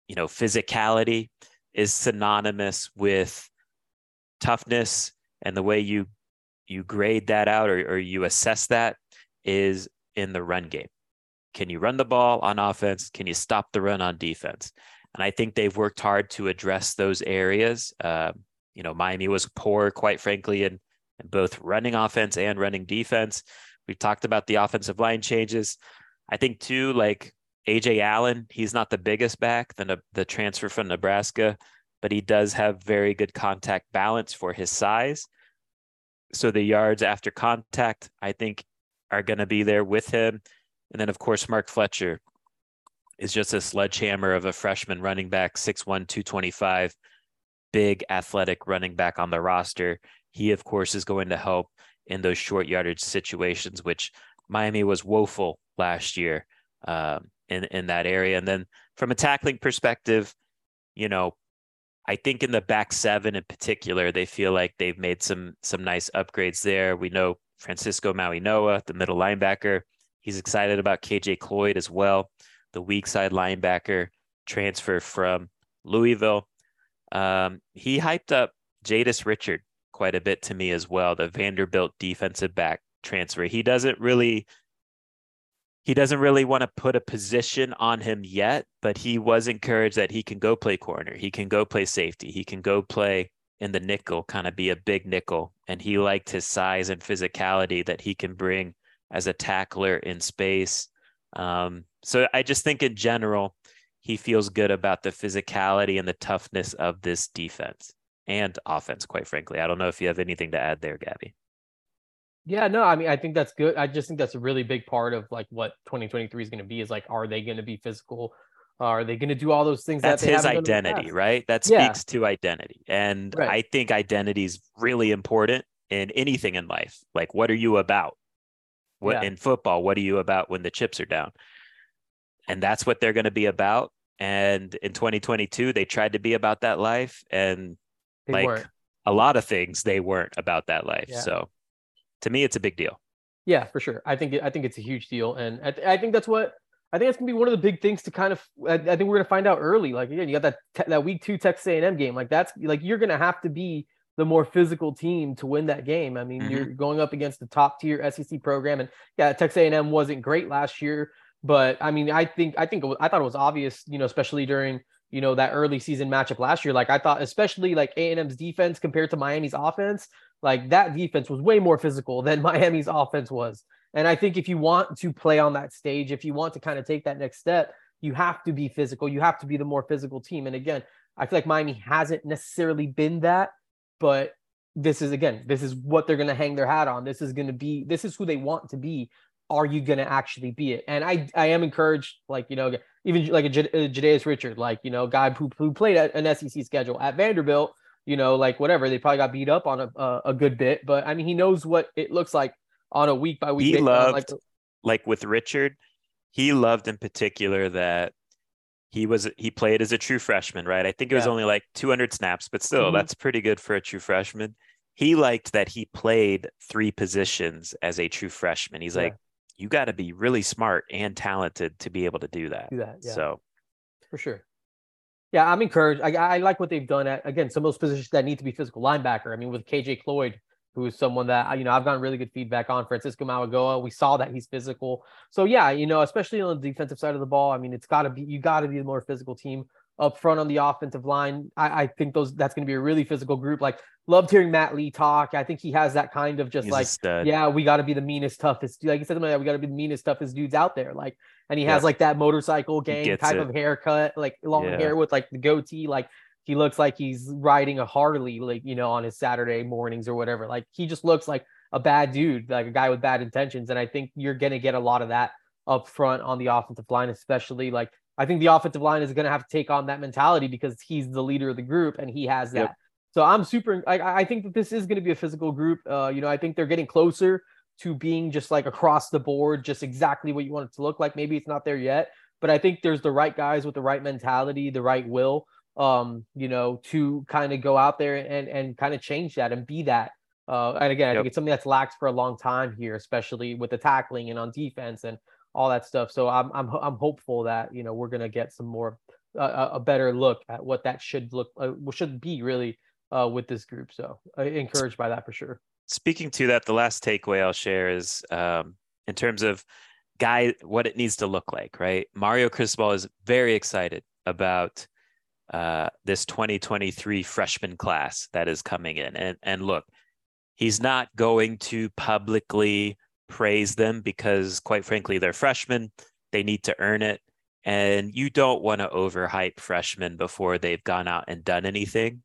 you know, physicality is synonymous with toughness, and the way you you grade that out or, or you assess that is in the run game. Can you run the ball on offense? Can you stop the run on defense? And I think they've worked hard to address those areas. Um, you know, Miami was poor, quite frankly, in, in both running offense and running defense. We've talked about the offensive line changes. I think too, like Ajay Allen, he's not the biggest back, the the transfer from Nebraska, but he does have very good contact balance for his size. So the yards after contact, I think, are going to be there with him. And then, of course, Mark Fletcher is just a sledgehammer of a freshman running back, 6'1, 225 big athletic running back on the roster. He, of course, is going to help in those short yardage situations, which Miami was woeful last year um, in in that area. And then from a tackling perspective, you know, I think in the back seven in particular, they feel like they've made some some nice upgrades there. We know Francisco Mauigoa, the middle linebacker, he's excited about KJ Cloyd as well, the weak side linebacker transfer from Louisville. Um, he hyped up Jadais Richard quite a bit to me as well, the Vanderbilt defensive back transfer. He doesn't really he doesn't really want to put a position on him yet, but he was encouraged that he can go play corner, he can go play safety, he can go play in the nickel, kind of be a big nickel. And he liked his size and physicality that he can bring as a tackler in space. Um, so I just think in general, he feels good about the physicality and the toughness of this defense and offense, quite frankly. I don't know if you have anything to add there, Gabby. Yeah, no, I mean, I think that's good. I just think that's a really big part of like what 2023 is going to be is like, are they going to be physical? Are they going to do all those things? That's that his identity, right? That speaks yeah. to identity. And right. I think identity is really important in anything in life. Like, what are you about? What yeah. in football, what are you about when the chips are down? And that's what they're going to be about. And in 2022, they tried to be about that life. And they like weren't. a lot of things, they weren't about that life. Yeah. So to me, it's a big deal. Yeah, for sure. I think I think it's a huge deal, and I, th- I think that's what I think that's gonna be one of the big things to kind of. I, I think we're gonna find out early. Like again, you got that te- that week two Texas A&M game. Like that's like you're gonna have to be the more physical team to win that game. I mean, mm-hmm. you're going up against the top tier SEC program, and yeah, Texas A&M wasn't great last year, but I mean, I think I think was, I thought it was obvious, you know, especially during you know that early season matchup last year. Like I thought, especially like A&M's defense compared to Miami's offense, like that defense was way more physical than Miami's offense was. And I think if you want to play on that stage, if you want to kind of take that next step, you have to be physical. You have to be the more physical team. And again, I feel like Miami hasn't necessarily been that, but this is again, this is what they're going to hang their hat on. This is going to be, this is who they want to be. Are you going to actually be it? And I, I am encouraged, like you know, even like a, J- a uh, Jadais Richard, like you know, guy who, who played an SEC schedule at Vanderbilt, you know, like whatever. They probably got beat up on a, a, a good bit, but I mean, he knows what it looks like on a week by week. He loved, like, like with Richard, he loved in particular that he was he played as a true freshman, right? I think it was yeah. only like 200 snaps, but still, mm-hmm. that's pretty good for a true freshman. He liked that he played three positions as a true freshman. He's yeah. like, you got to be really smart and talented to be able to do that. Do that yeah. So, for sure. Yeah, I'm encouraged. I, I like what they've done at again some of those positions that need to be physical linebacker. I mean, with KJ Cloyd, who is someone that you know I've gotten really good feedback on. Francisco Mauigoa, we saw that he's physical. So yeah, you know, especially on the defensive side of the ball, I mean, it's got to be you got to be the more physical team up front on the offensive line. I, I think those that's going to be a really physical group. Like loved hearing Matt Lee talk. I think he has that kind of just he's like yeah, we got to be the meanest, toughest. Like he said, like, we got to be the meanest, toughest dudes out there. Like and he has like that motorcycle gang type it. of haircut, like long yeah. hair with like the goatee. Like he looks like he's riding a Harley, like you know, on his Saturday mornings or whatever. Like he just looks like a bad dude, like a guy with bad intentions. And I think you're going to get a lot of that up front on the offensive line, especially like I think the offensive line is going to have to take on that mentality because he's the leader of the group and he has that. Yep. So I'm super. I, I think that this is going to be a physical group. Uh, you know, I think they're getting closer to being just like across the board, just exactly what you want it to look like. Maybe it's not there yet, but I think there's the right guys with the right mentality, the right will, um, you know, to kind of go out there and and kind of change that and be that. Uh, and again, I yep. think it's something that's lacked for a long time here, especially with the tackling and on defense and all that stuff. So I'm I'm I'm hopeful that you know we're gonna get some more uh, a better look at what that should look uh, should be really uh, with this group. So uh, encouraged by that for sure. Speaking to that, the last takeaway I'll share is um, in terms of guy what it needs to look like. Right, Mario Cristobal is very excited about uh, this 2023 freshman class that is coming in, and and look, he's not going to publicly praise them because, quite frankly, they're freshmen. They need to earn it. And you don't want to overhype freshmen before they've gone out and done anything.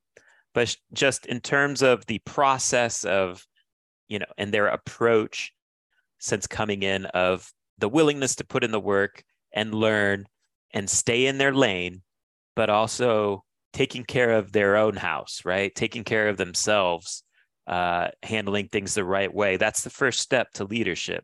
But just in terms of the process of, you know, and their approach since coming in of the willingness to put in the work and learn and stay in their lane, but also taking care of their own house, right? Taking care of themselves uh, handling things the right way. That's the first step to leadership,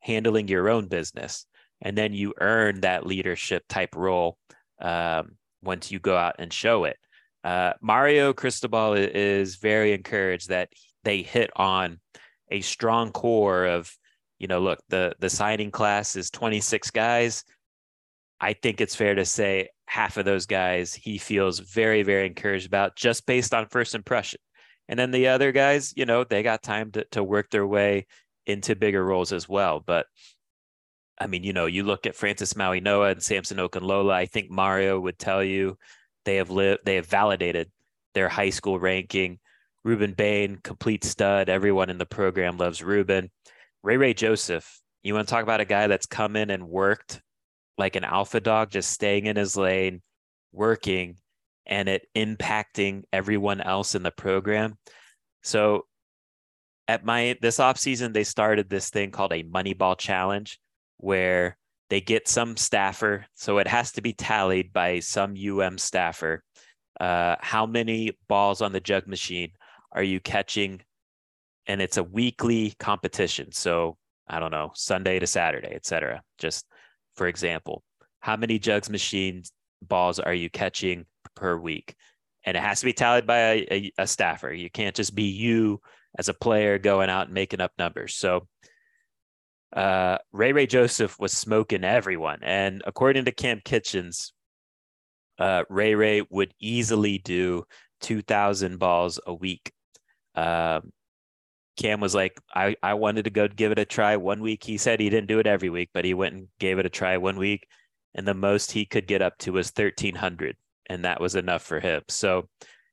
handling your own business. And then you earn that leadership type role um, once you go out and show it. Uh, Mario Cristobal is very encouraged that they hit on a strong core of, you know, look, the the signing class is 26 guys. I think it's fair to say half of those guys he feels very, very encouraged about just based on first impression. And then the other guys, you know, they got time to, to work their way into bigger roles as well. But I mean, you know, you look at Francis Mauigoa and Samson Okunlola, I think Mario would tell you they have lived, they have validated their high school ranking. Rueben Bain, complete stud. Everyone in the program loves Rueben. Ray Ray Joseph, you want to talk about a guy that's come in and worked like an alpha dog, just staying in his lane, working and it impacting everyone else in the program. So at my this off season, they started this thing called a Moneyball Challenge, where they get some staffer. So it has to be tallied by some UM staffer. Uh, how many balls on the jug machine are you catching? And it's a weekly competition. So I don't know, Sunday to Saturday, etc. Just for example, how many jugs machines balls are you catching per week. And it has to be tallied by a, a, a staffer. You can't just be you as a player going out and making up numbers. So uh, Ray Ray Joseph was smoking everyone. And according to Cam Kinchens, uh, Ray Ray would easily do 2,000 balls a week. Um, Cam was like, I, I wanted to go give it a try one week. He said he didn't do it every week, but he went and gave it a try one week. And the most he could get up to was 1,300 and that was enough for him. So,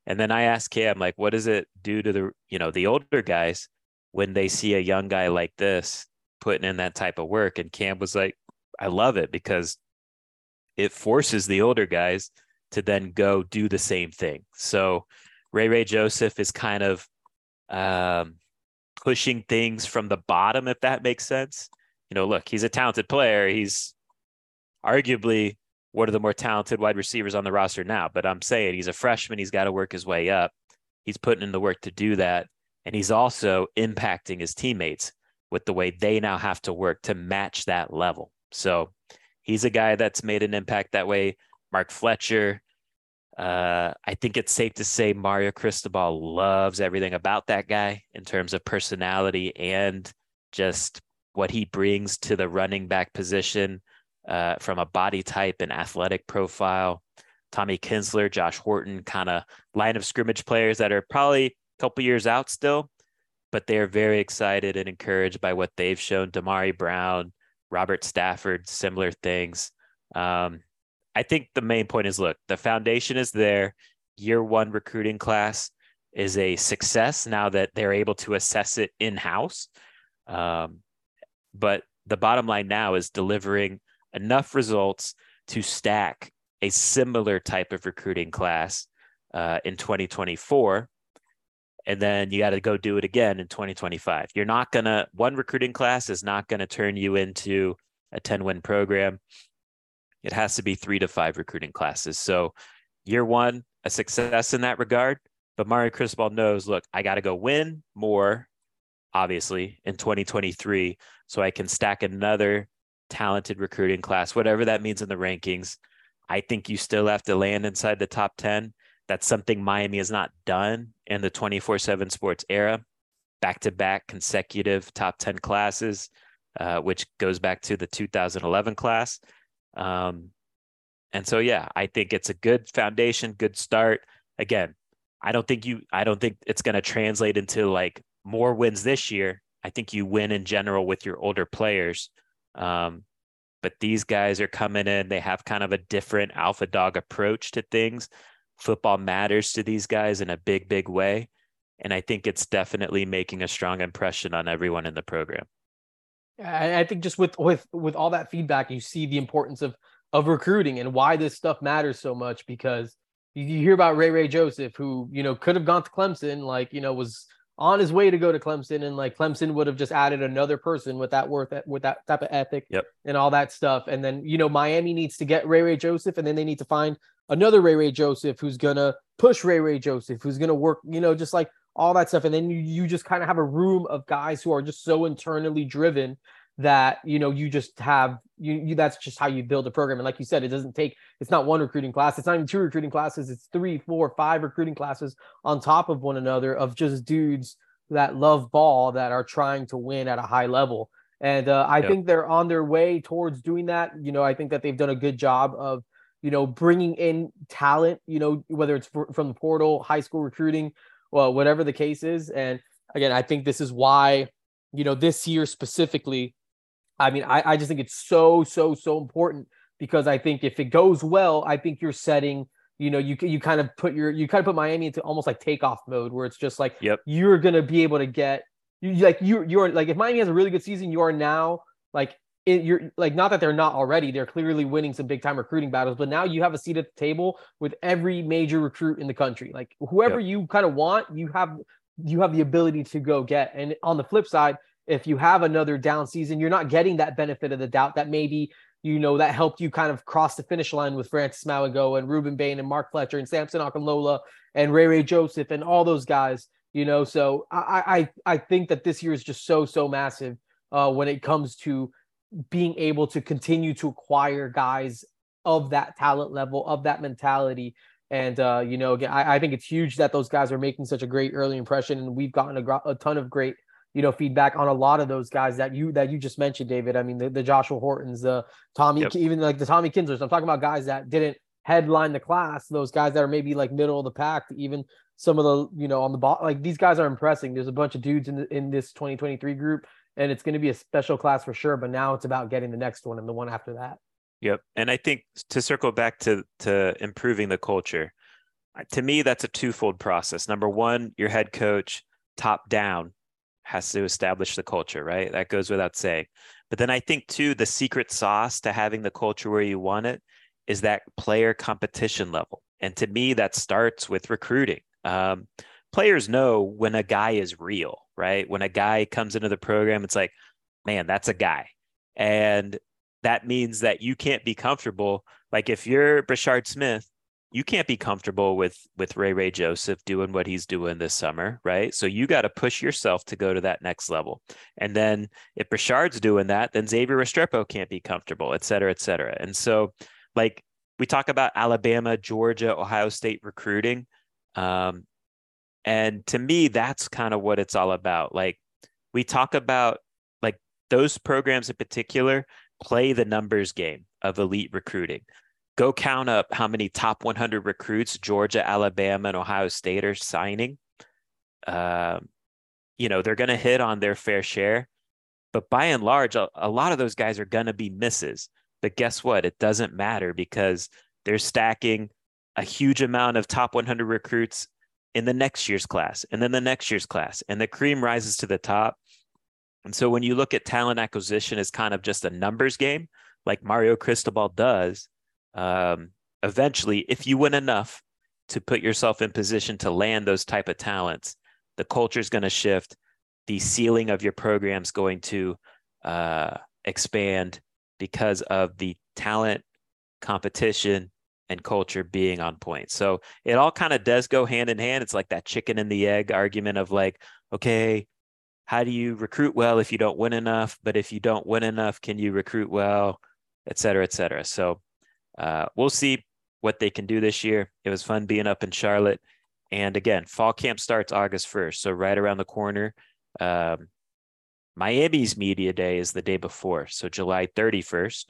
and then I asked Cam, like, what does it do to the, you know, the older guys when they see a young guy like this putting in that type of work? And Cam was like, I love it because it forces the older guys to then go do the same thing. So Ray Ray Joseph is kind of um, pushing things from the bottom, if that makes sense. You know, look, he's a talented player. He's arguably one of the more talented wide receivers on the roster now. But I'm saying he's a freshman. He's got to work his way up. He's putting in the work to do that. And he's also impacting his teammates with the way they now have to work to match that level. So he's a guy that's made an impact that way. Mark Fletcher, uh, I think it's safe to say Mario Cristobal loves everything about that guy in terms of personality and just what he brings to the running back position uh, from a body type and athletic profile. Tommy Kinsler, Josh Horton, kind of line of scrimmage players that are probably a couple years out still, but they're very excited and encouraged by what they've shown. Damari Brown, Robert Stafford, similar things. Um, I think the main point is look, the foundation is there. Year one recruiting class is a success now that they're able to assess it in house. Um, but the bottom line now is delivering enough results to stack a similar type of recruiting class uh, in 2024. and then you got to go do it again in 2025. You're not going to, one recruiting class is not going to turn you into a 10 win program. It has to be three to five recruiting classes. So, year one, a success in that regard. But Mario Cristobal knows, look, I got to go win more, obviously, in 2023, so I can stack another talented recruiting class, whatever that means in the rankings. I think you still have to land inside the top 10 that's something Miami has not done in the 24 7 sports era. Back to back consecutive top 10 classes, uh, which goes back to the 2011 class. Um, and so, yeah, I think it's a good foundation, good start. Again, I don't think you, I don't think it's going to translate into like more wins this year. I think you win in general with your older players. Um, but these guys are coming in, they have kind of a different alpha dog approach to things football matters to these guys in a big, big way. And I think it's definitely making a strong impression on everyone in the program. I think just with with with all that feedback, you see the importance of of recruiting and why this stuff matters so much because you hear about Ray Ray Joseph, who you know could have gone to Clemson, like you know was on his way to go to Clemson, and like Clemson would have just added another person with that worth with that type of ethic yep. and all that stuff. And then you know Miami needs to get Ray Ray Joseph, and then they need to find another Ray Ray Joseph who's gonna push Ray Ray Joseph, who's gonna work, you know, just like all that stuff. And then you you just kind of have a room of guys who are just so internally driven that you know you just have you, you that's just how you build a program. And like you said it doesn't take it's not one recruiting class. It's not even two recruiting classes. It's three four five recruiting classes on top of one another of just dudes that love ball that are trying to win at a high level. And uh, i yep. think they're on their way towards doing that. You know i think that they've done a good job of you know, bringing in talent, you know, whether it's from the portal, high school recruiting, well, whatever the case is. And again, I think this is why, you know, this year specifically, I mean, I, I just think it's so, so, so important because I think if it goes well, I think you're setting, you know, you you kind of put your you kind of put Miami into almost like takeoff mode where it's just like yep. you're gonna be able to get you like you you're like if Miami has a really good season, you are now like it, you're like not that they're not already they're clearly winning some big time recruiting battles but now you have a seat at the table with every major recruit in the country like whoever yep. you kind of want you have you have the ability to go get and on the flip side if you have another down season you're not getting that benefit of the doubt that maybe you know that helped you kind of cross the finish line with Francis Mauigoa and Rueben Bain and Mark Fletcher and Samson Okunlola and Ray Ray Joseph and all those guys you know so I I I think that this year is just so so massive uh, when it comes to being able to continue to acquire guys of that talent level, of that mentality. And, uh, you know, again, I, I, think it's huge that those guys are making such a great early impression. And we've gotten a, a, ton of great, you know, feedback on a lot of those guys that you, that you just mentioned, David. I mean, the, the Joshua Hortons, the Tommy, yep. even like the Tommy Kinslers. I'm talking about guys that didn't headline the class, those guys that are maybe like middle of the pack, even some of the, you know, on the bottom, like these guys are impressing. There's a bunch of dudes in, the, in this 2023 group and it's going to be a special class for sure. But now it's about getting the next one and the one after that. Yep, and I think to circle back to to improving the culture, to me that's a twofold process. Number one, your head coach, top down, has to establish the culture, right? That goes without saying. But then I think too, the secret sauce to having the culture where you want it is that player competition level. And to me, that starts with recruiting. Um, players know when a guy is real, right? When a guy comes into the program, it's like, man, that's a guy. And that means that you can't be comfortable. Like if you're Brashard Smith, you can't be comfortable with with Ray Ray Joseph doing what he's doing this summer, right? So you got to push yourself to go to that next level. And then if Brashard's doing that, then Xavier Restrepo can't be comfortable, et cetera, et cetera. And so, like we talk about Alabama, Georgia, Ohio State recruiting. Um, and to me, that's kind of what it's all about. Like we talk about like those programs in particular play the numbers game of elite recruiting. Go count up how many top 100 recruits Georgia, Alabama, and Ohio State are signing. Um, you know, they're going to hit on their fair share. But by and large, a, a lot of those guys are going to be misses. But guess what? It doesn't matter because they're stacking a huge amount of top 100 recruits in the next year's class and then the next year's class and the cream rises to the top and so when you look at talent acquisition as kind of just a numbers game like mario cristobal does um, eventually if you win enough to put yourself in position to land those type of talents the culture is going to shift, the ceiling of your program is going to uh, expand because of the talent, competition, and culture being on point. So it all kind of does go hand in hand. It's like that chicken and the egg argument of like, okay, how do you recruit well if you don't win enough? But if you don't win enough, can you recruit well, et cetera, et cetera. So uh, we'll see what they can do this year. It was fun being up in Charlotte. And again, fall camp starts August 1st. So right around the corner. Um, Miami's media day is the day before. So July 31st.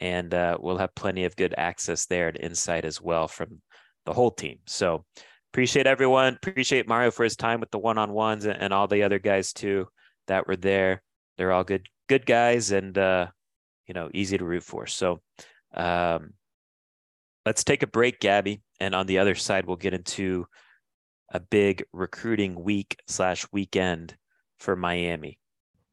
And uh, we'll have plenty of good access there and insight as well from the whole team. So appreciate everyone. Appreciate Mario for his time with the one on ones and, and, all the other guys too that were there. They're all good, good guys and, uh, you know, easy to root for. So, um, let's take a break, Gabby. And on the other side, we'll get into a big recruiting week slash weekend for Miami.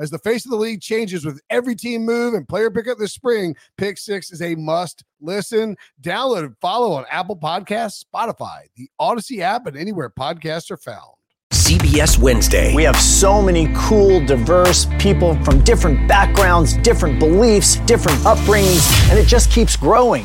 As the face of the league changes with every team move and player pickup this spring, Pick Six is a must listen. Download and follow on Apple Podcasts, Spotify, the Odyssey app, and anywhere podcasts are found. CBS Wednesday. We have so many cool, diverse people from different backgrounds, different beliefs, different upbringings, and it just keeps growing.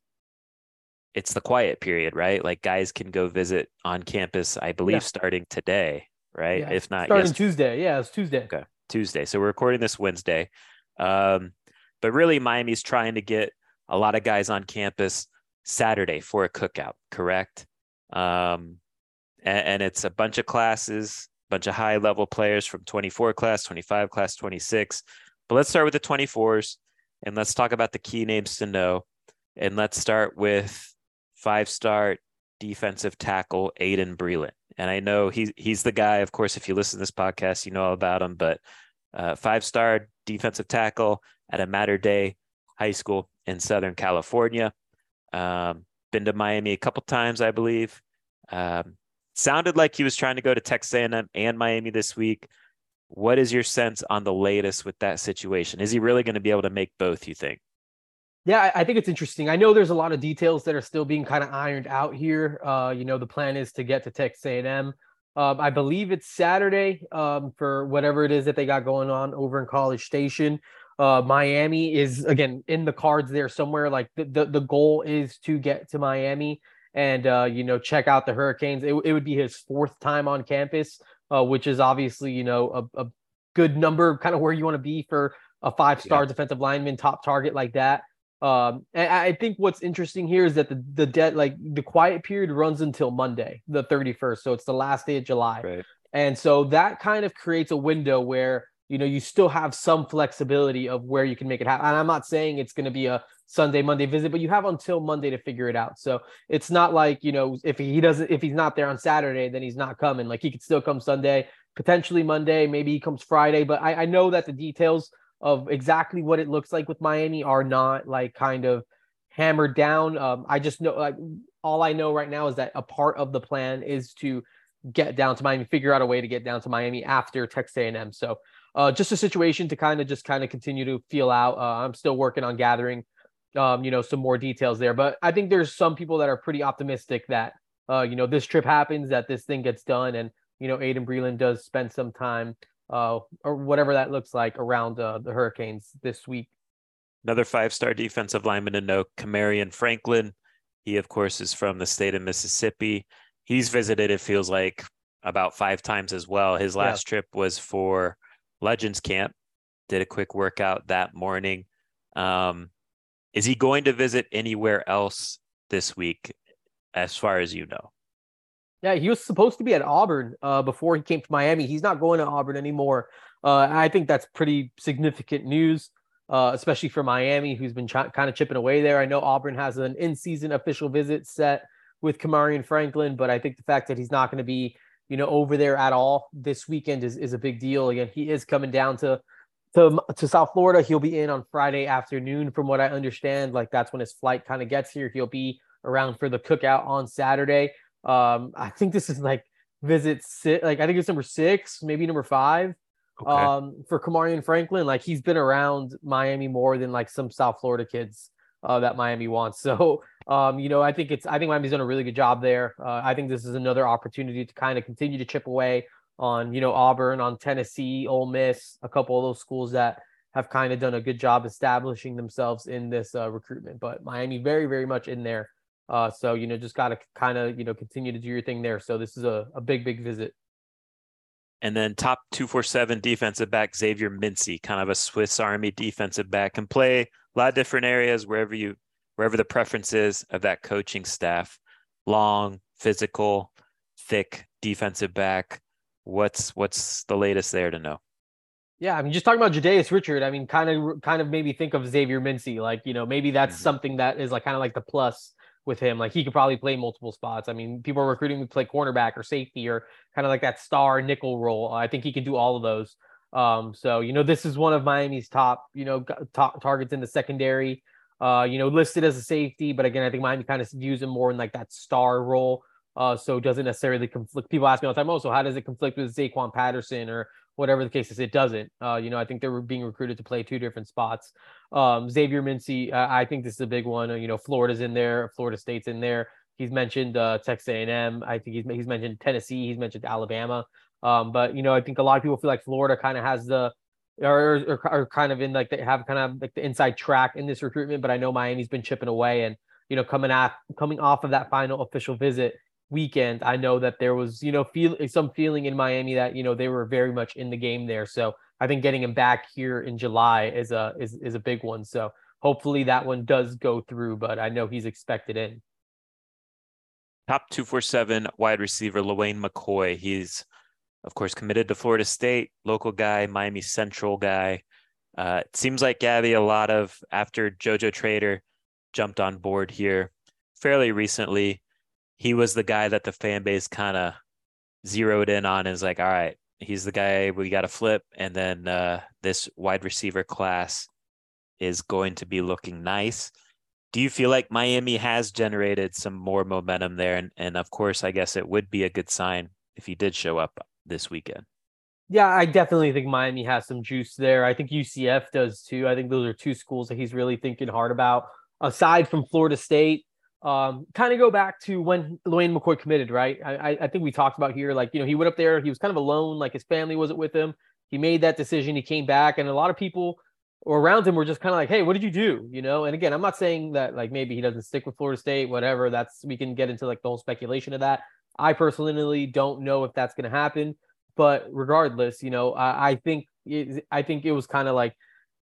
it's the quiet period, right? Like guys can go visit on campus, I believe, yeah. starting today, right? Yeah. If not, starting Tuesday. Yeah, it's Tuesday. Okay, Tuesday. So we're recording this Wednesday. Um, but really, Miami's trying to get a lot of guys on campus Saturday for a cookout, correct? Um, and, and it's a bunch of classes, a bunch of high level players from 24 class, 25 class, 26. But let's start with the 24s and let's talk about the key names to know. And let's start with five star defensive tackle Aydin Breland. And I know he's he's the guy, of course, if you listen to this podcast, you know all about him, but uh, five star defensive tackle at a Mater Dei High School in Southern California. Um, been to Miami a couple times, I believe. Um, sounded like he was trying to go to Texas A&M and Miami this week. What is your sense on the latest with that situation? Is he really going to be able to make both? You think? Yeah, I think it's interesting. I know there's a lot of details that are still being kind of ironed out here. Uh, you know, the plan is to get to Texas A&M. Um, I believe it's Saturday um, for whatever it is that they got going on over in College Station. Uh, Miami is again in the cards there somewhere. Like the, the, the goal is to get to Miami and uh, you know check out the Hurricanes. It, it would be his fourth time on campus, uh, which is obviously you know a, a good number, kind of where you want to be for a five star yeah. defensive lineman, top target like that. Um, and I think what's interesting here is that the the debt like the quiet period runs until Monday, the 31st. So it's the last day of July. Right. And so that kind of creates a window where you know you still have some flexibility of where you can make it happen. And I'm not saying it's going to be a Sunday, Monday visit, but you have until Monday to figure it out. So it's not like, you know, if he doesn't, if he's not there on Saturday, then he's not coming. Like he could still come Sunday, potentially Monday, maybe he comes Friday. But I, I know that the details of exactly what it looks like with Miami are not like kind of hammered down. Um, I just know like all I know right now is that a part of the plan is to get down to Miami, figure out a way to get down to Miami after Texas A&M. So uh, just a situation to kind of just kind of continue to feel out. Uh, I'm still working on gathering, um, you know, some more details there, but I think there's some people that are pretty optimistic that, uh, you know, this trip happens, that this thing gets done, and you know, Aydin Breland does spend some time uh, or whatever that looks like around uh, the Hurricanes this week. Another five-star defensive lineman to know, Kamarion Franklin. He, of course, is from the state of Mississippi. He's visited, it feels like, about five times as well. His last yeah. trip was for Legends Camp. Did a quick workout that morning. Um, Is he going to visit anywhere else this week, as far as you know? Yeah, he was supposed to be at Auburn uh, before he came to Miami. He's not going to Auburn anymore. Uh, I think that's pretty significant news, uh, especially for Miami, who's been ch- kind of chipping away there. I know Auburn has an in-season official visit set with Kamarion Franklin, but I think the fact that he's not going to be, you know, over there at all this weekend is, is a big deal. Again, he is coming down to to to South Florida. He'll be in on Friday afternoon, from what I understand. Like that's when his flight kind of gets here. He'll be around for the cookout on Saturday. Um, I think this is like visit six, like I think it's number six, maybe number five. Okay. Um, for Kamarion Franklin, like he's been around Miami more than like some South Florida kids uh, that Miami wants. So, um, you know, I think it's I think Miami's done a really good job there. Uh, I think this is another opportunity to kind of continue to chip away on you know Auburn, on Tennessee, Ole Miss, a couple of those schools that have kind of done a good job establishing themselves in this uh, recruitment. But Miami very very much in there. Uh, so you know, just got to kind of you know continue to do your thing there. So this is a, a big big visit. And then top two four seven defensive back Xavier Mincy, kind of a Swiss Army defensive back, can play a lot of different areas wherever you wherever the preference is of that coaching staff. Long, physical, thick defensive back. What's what's the latest there to know? Yeah, I mean, just talking about Jadais Richard, I mean, kind of kind of maybe think of Xavier Mincy, like you know, maybe that's mm-hmm. something that is like kind of like the plus with him. Like he could probably play multiple spots. I mean, people are recruiting to play cornerback or safety or kind of like that star nickel role. I think he can do all of those. Um, so you know, this is one of Miami's top, you know, top targets in the secondary. Uh, you know, listed as a safety, but again, I think Miami kind of views him more in like that star role. Uh, so it doesn't necessarily conflict. People ask me all the time, oh, so how does it conflict with Zaquan Patterson or whatever the case is? It doesn't. Uh, you know, I think they were being recruited to play two different spots. Um, Xavier Mincy, uh, I think this is a big one. You know, Florida's in there, Florida State's in there. He's mentioned uh, Texas A&M. I think he's he's mentioned Tennessee. He's mentioned Alabama. Um, but you know, I think a lot of people feel like Florida kind of has the or, or, kind of in like they have kind of like the inside track in this recruitment. But I know Miami's been chipping away, and you know, coming at coming off of that final official visit weekend, I know that there was you know feel some feeling in Miami that you know they were very much in the game there. So I think getting him back here in July is a is is a big one. So hopefully that one does go through, but I know he's expected in. Top two four seven wide receiver Lewayne McCoy. He's of course committed to Florida State, local guy, Miami Central guy. Uh, it seems like Gabby a lot of after JoJo Trader jumped on board here fairly recently. He was the guy that the fan base kind of zeroed in on. Is like, all right, he's the guy we got to flip, and then uh, this wide receiver class is going to be looking nice. Do you feel like Miami has generated some more momentum there? And, and of course, I guess it would be a good sign if he did show up this weekend. Yeah, I definitely think Miami has some juice there. I think UCF does too. I think those are two schools that he's really thinking hard about. Aside from Florida State, um, kind of go back to when Lewayne McCoy committed, right? I, I think we talked about here, like, you know, he went up there, he was kind of alone, like his family wasn't with him. He made that decision, he came back, and a lot of people around him were just kind of like, hey, what did you do? You know, and again, I'm not saying that like maybe he doesn't stick with Florida State, whatever. That's we can get into like the whole speculation of that. I personally don't know if that's going to happen, but regardless, you know, I, I think it, I think it was kind of like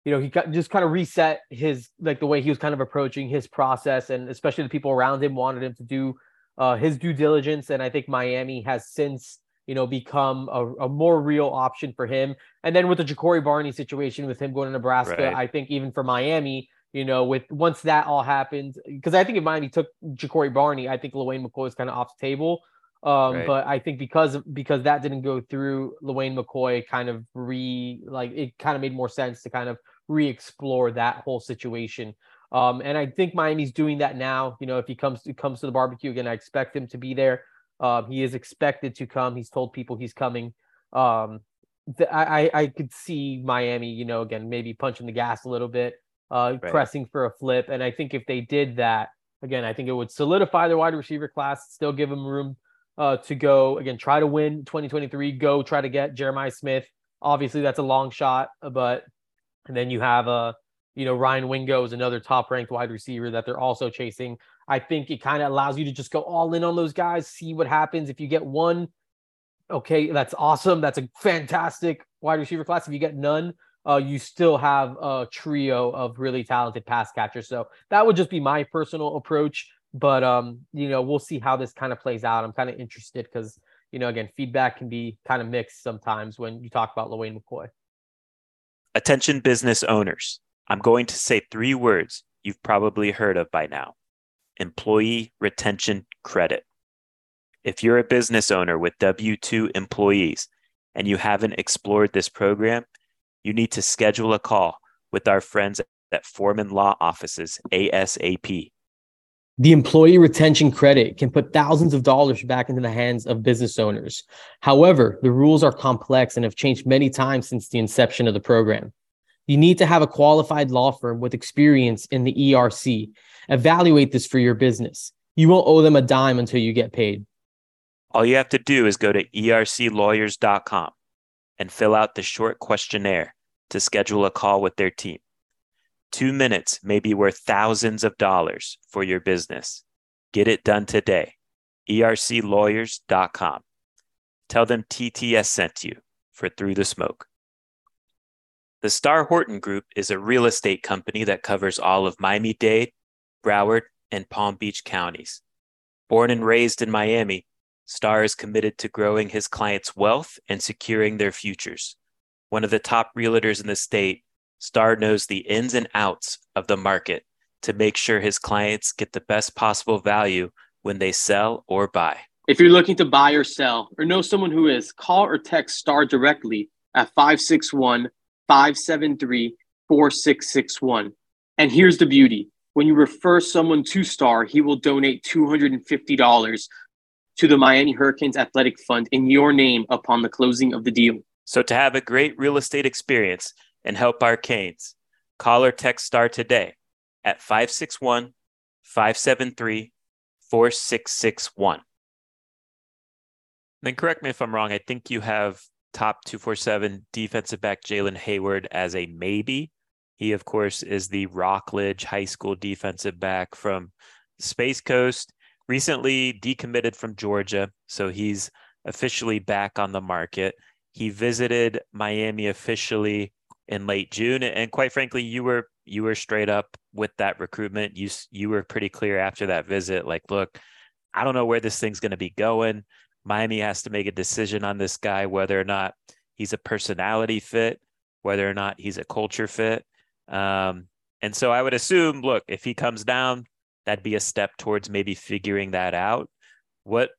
you know, he just kind of reset his like the way he was kind of approaching his process, and especially the people around him wanted him to do uh, his due diligence. And I think Miami has since you know become a, a, more real option for him. And then with the Ja'Cory Barney situation with him going to Nebraska, right. I think even for Miami, you know, with once that all happened, because I think if Miami took Ja'Cory Barney, I think Lewayne McCoy is kind of off the table. Um, right. But I think because because that didn't go through, Lewayne McCoy kind of re like it kind of made more sense to kind of re-explore that whole situation. Um, and I think Miami's doing that now. You know, if he comes to comes to the barbecue again, I expect him to be there. Um, he is expected to come. He's told people he's coming. Um, th- I I could see Miami, you know, again maybe punching the gas a little bit, uh, right. pressing for a flip. And I think if they did that, again, I think it would solidify their wide receiver class, still give them room uh, to go again, try to win 2023. Go try to get Jeremiah Smith. Obviously, that's a long shot, but and then you have a, uh, you know, Ryan Wingo is another top ranked wide receiver that they're also chasing. I think it kind of allows you to just go all in on those guys, see what happens. If you get one, okay, that's awesome. That's a fantastic wide receiver class. If you get none, uh, you still have a trio of really talented pass catchers. So that would just be my personal approach. But um, you know, we'll see how this kind of plays out. I'm kind of interested because you know, again, feedback can be kind of mixed sometimes when you talk about LeWayne McCoy. Attention business owners. I'm going to say three words you've probably heard of by now employee retention credit. If you're a business owner with W 2 employees and you haven't explored this program, you need to schedule a call with our friends at Forman Law Offices ASAP. The employee retention credit can put thousands of dollars back into the hands of business owners. However, the rules are complex and have changed many times since the inception of the program. You need to have a qualified law firm with experience in the ERC. Evaluate this for your business. You won't owe them a dime until you get paid. All you have to do is go to erclawyers.com and fill out the short questionnaire to schedule a call with their team. Two minutes may be worth thousands of dollars for your business. Get it done today. erclawyers.com. Tell them TTS sent you for Through the Smoke. The Starr Horton Group is a real estate company that covers all of Miami Dade, Broward, and Palm Beach counties. Born and raised in Miami, Starr is committed to growing his clients' wealth and securing their futures. One of the top realtors in the state, Starr knows the ins and outs of the market to make sure his clients get the best possible value when they sell or buy. If you're looking to buy or sell or know someone who is, call or text Starr directly at 561 573 4661. And here's the beauty when you refer someone to Starr, he will donate $250 to the Miami Hurricanes Athletic Fund in your name upon the closing of the deal. So, to have a great real estate experience and help our Canes, call or text Starr today at 561 573 4661. Then correct me if I'm wrong. I think you have top 247 defensive back Jaylen Heyward as a maybe. He, of course, is the Rockledge High School defensive back from Space Coast, recently decommitted from Georgia. So he's officially back on the market. He visited Miami officially in late June. And quite frankly, you were you were straight up with that recruitment. You you were pretty clear after that visit, like, look, I don't know where this thing's going to be going. Miami has to make a decision on this guy, whether or not he's a personality fit, whether or not he's a culture fit. Um, and so I would assume, look, if he comes down, that'd be a step towards maybe figuring that out. What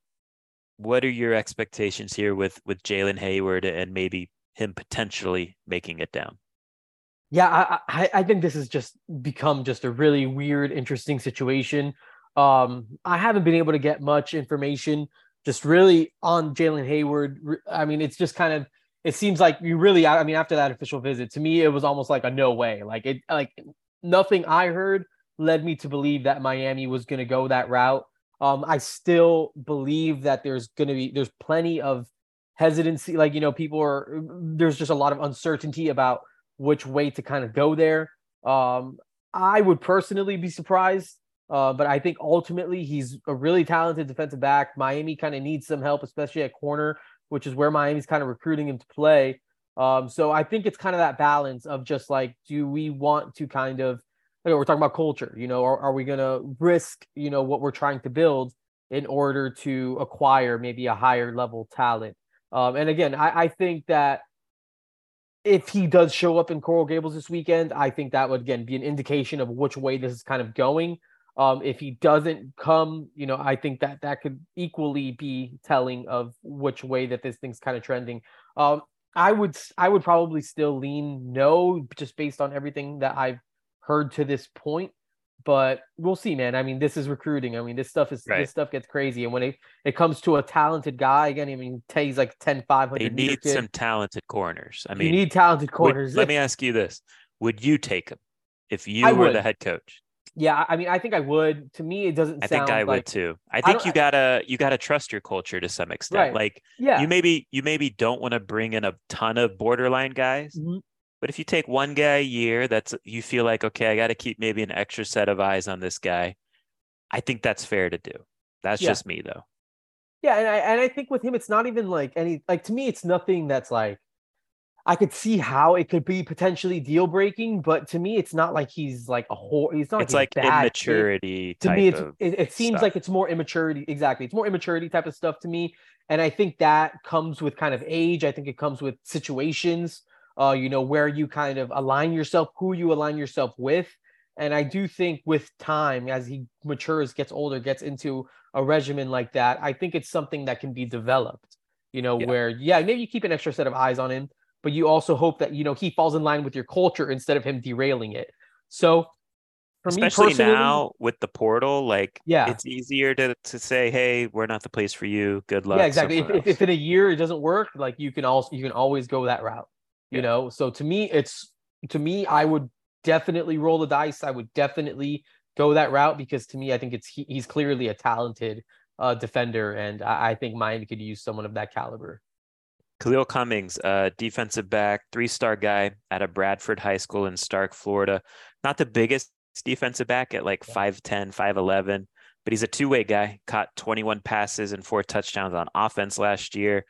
what are your expectations here with with Jaylen Heyward and maybe him potentially making it down? Yeah, I, I, think this has just become just a really weird, interesting situation. Um, I haven't been able to get much information just really on Jaylen Heyward. I mean, it's just kind of it seems like you really I mean after that official visit to me it was almost like a no way. Like it like nothing I heard led me to believe that Miami was going to go that route. Um I still believe that there's going to be there's plenty of hesitancy like you know people are there's just a lot of uncertainty about which way to kind of go there. Um I would personally be surprised uh, but I think ultimately he's a really talented defensive back. Miami kind of needs some help, especially at corner, which is where Miami's kind of recruiting him to play. Um, so I think it's kind of that balance of just like, do we want to kind of, we're talking about culture, you know, are, are we going to risk, you know, what we're trying to build in order to acquire maybe a higher level talent? Um, and again, I, I think that if he does show up in Coral Gables this weekend, I think that would again be an indication of which way this is kind of going. Um, if he doesn't come, you know, I think that that could equally be telling of which way that this thing's kind of trending. Um, I would I would probably still lean no, just based on everything that I've heard to this point. But we'll see, man. I mean, this is recruiting. I mean, this stuff is right. this stuff gets crazy. And when it, it comes to a talented guy, again, I mean, Tay's like 10, 500. They need some talented corners. I mean, you need talented corners. Would, let me ask you this: Would you take him if you I were would. the head coach? Yeah, I mean, I think I would. To me, it doesn't. I think I like, would too. I think I you gotta you gotta trust your culture to some extent. Right. Like, yeah, you maybe you maybe don't want to bring in a ton of borderline guys, mm-hmm. But if you take one guy a year, that's you feel like okay, I got to keep maybe an extra set of eyes on this guy. I think that's fair to do. That's yeah. just me though. Yeah, and I and I think with him, it's not even like any like to me, it's nothing that's like I could see how it could be potentially deal breaking, but to me, it's not like he's like a whole. He's not. It's like, like immaturity. To me, it, it seems stuff. like it's more immaturity. Exactly, it's more immaturity type of stuff to me, and I think that comes with kind of age. I think it comes with situations. Uh, you know, where you kind of align yourself, who you align yourself with, and I do think with time, as he matures, gets older, gets into a regimen like that, I think it's something that can be developed. You know, Yeah. where yeah, maybe you keep an extra set of eyes on him but you also hope that you know he falls in line with your culture instead of him derailing it. So for especially me personally, now with the portal, like Yeah. it's easier to to say, hey, we're not the place for you. Good luck. yeah, exactly. If, if, if in a year it doesn't work, like you can also you can always go that route. You Yeah. know, so to me, it's to me, I would definitely roll the dice. I would definitely go that route because to me, I think it's he, he's clearly a talented uh, defender, and I, I think mine could use someone of that caliber. Khalil Cummings, uh, defensive back, three star guy out of Bradford High School in Starke, Florida. Not the biggest defensive back at like 5'10, 5'11, but he's a two way guy. Caught 21 passes and four touchdowns on offense last year,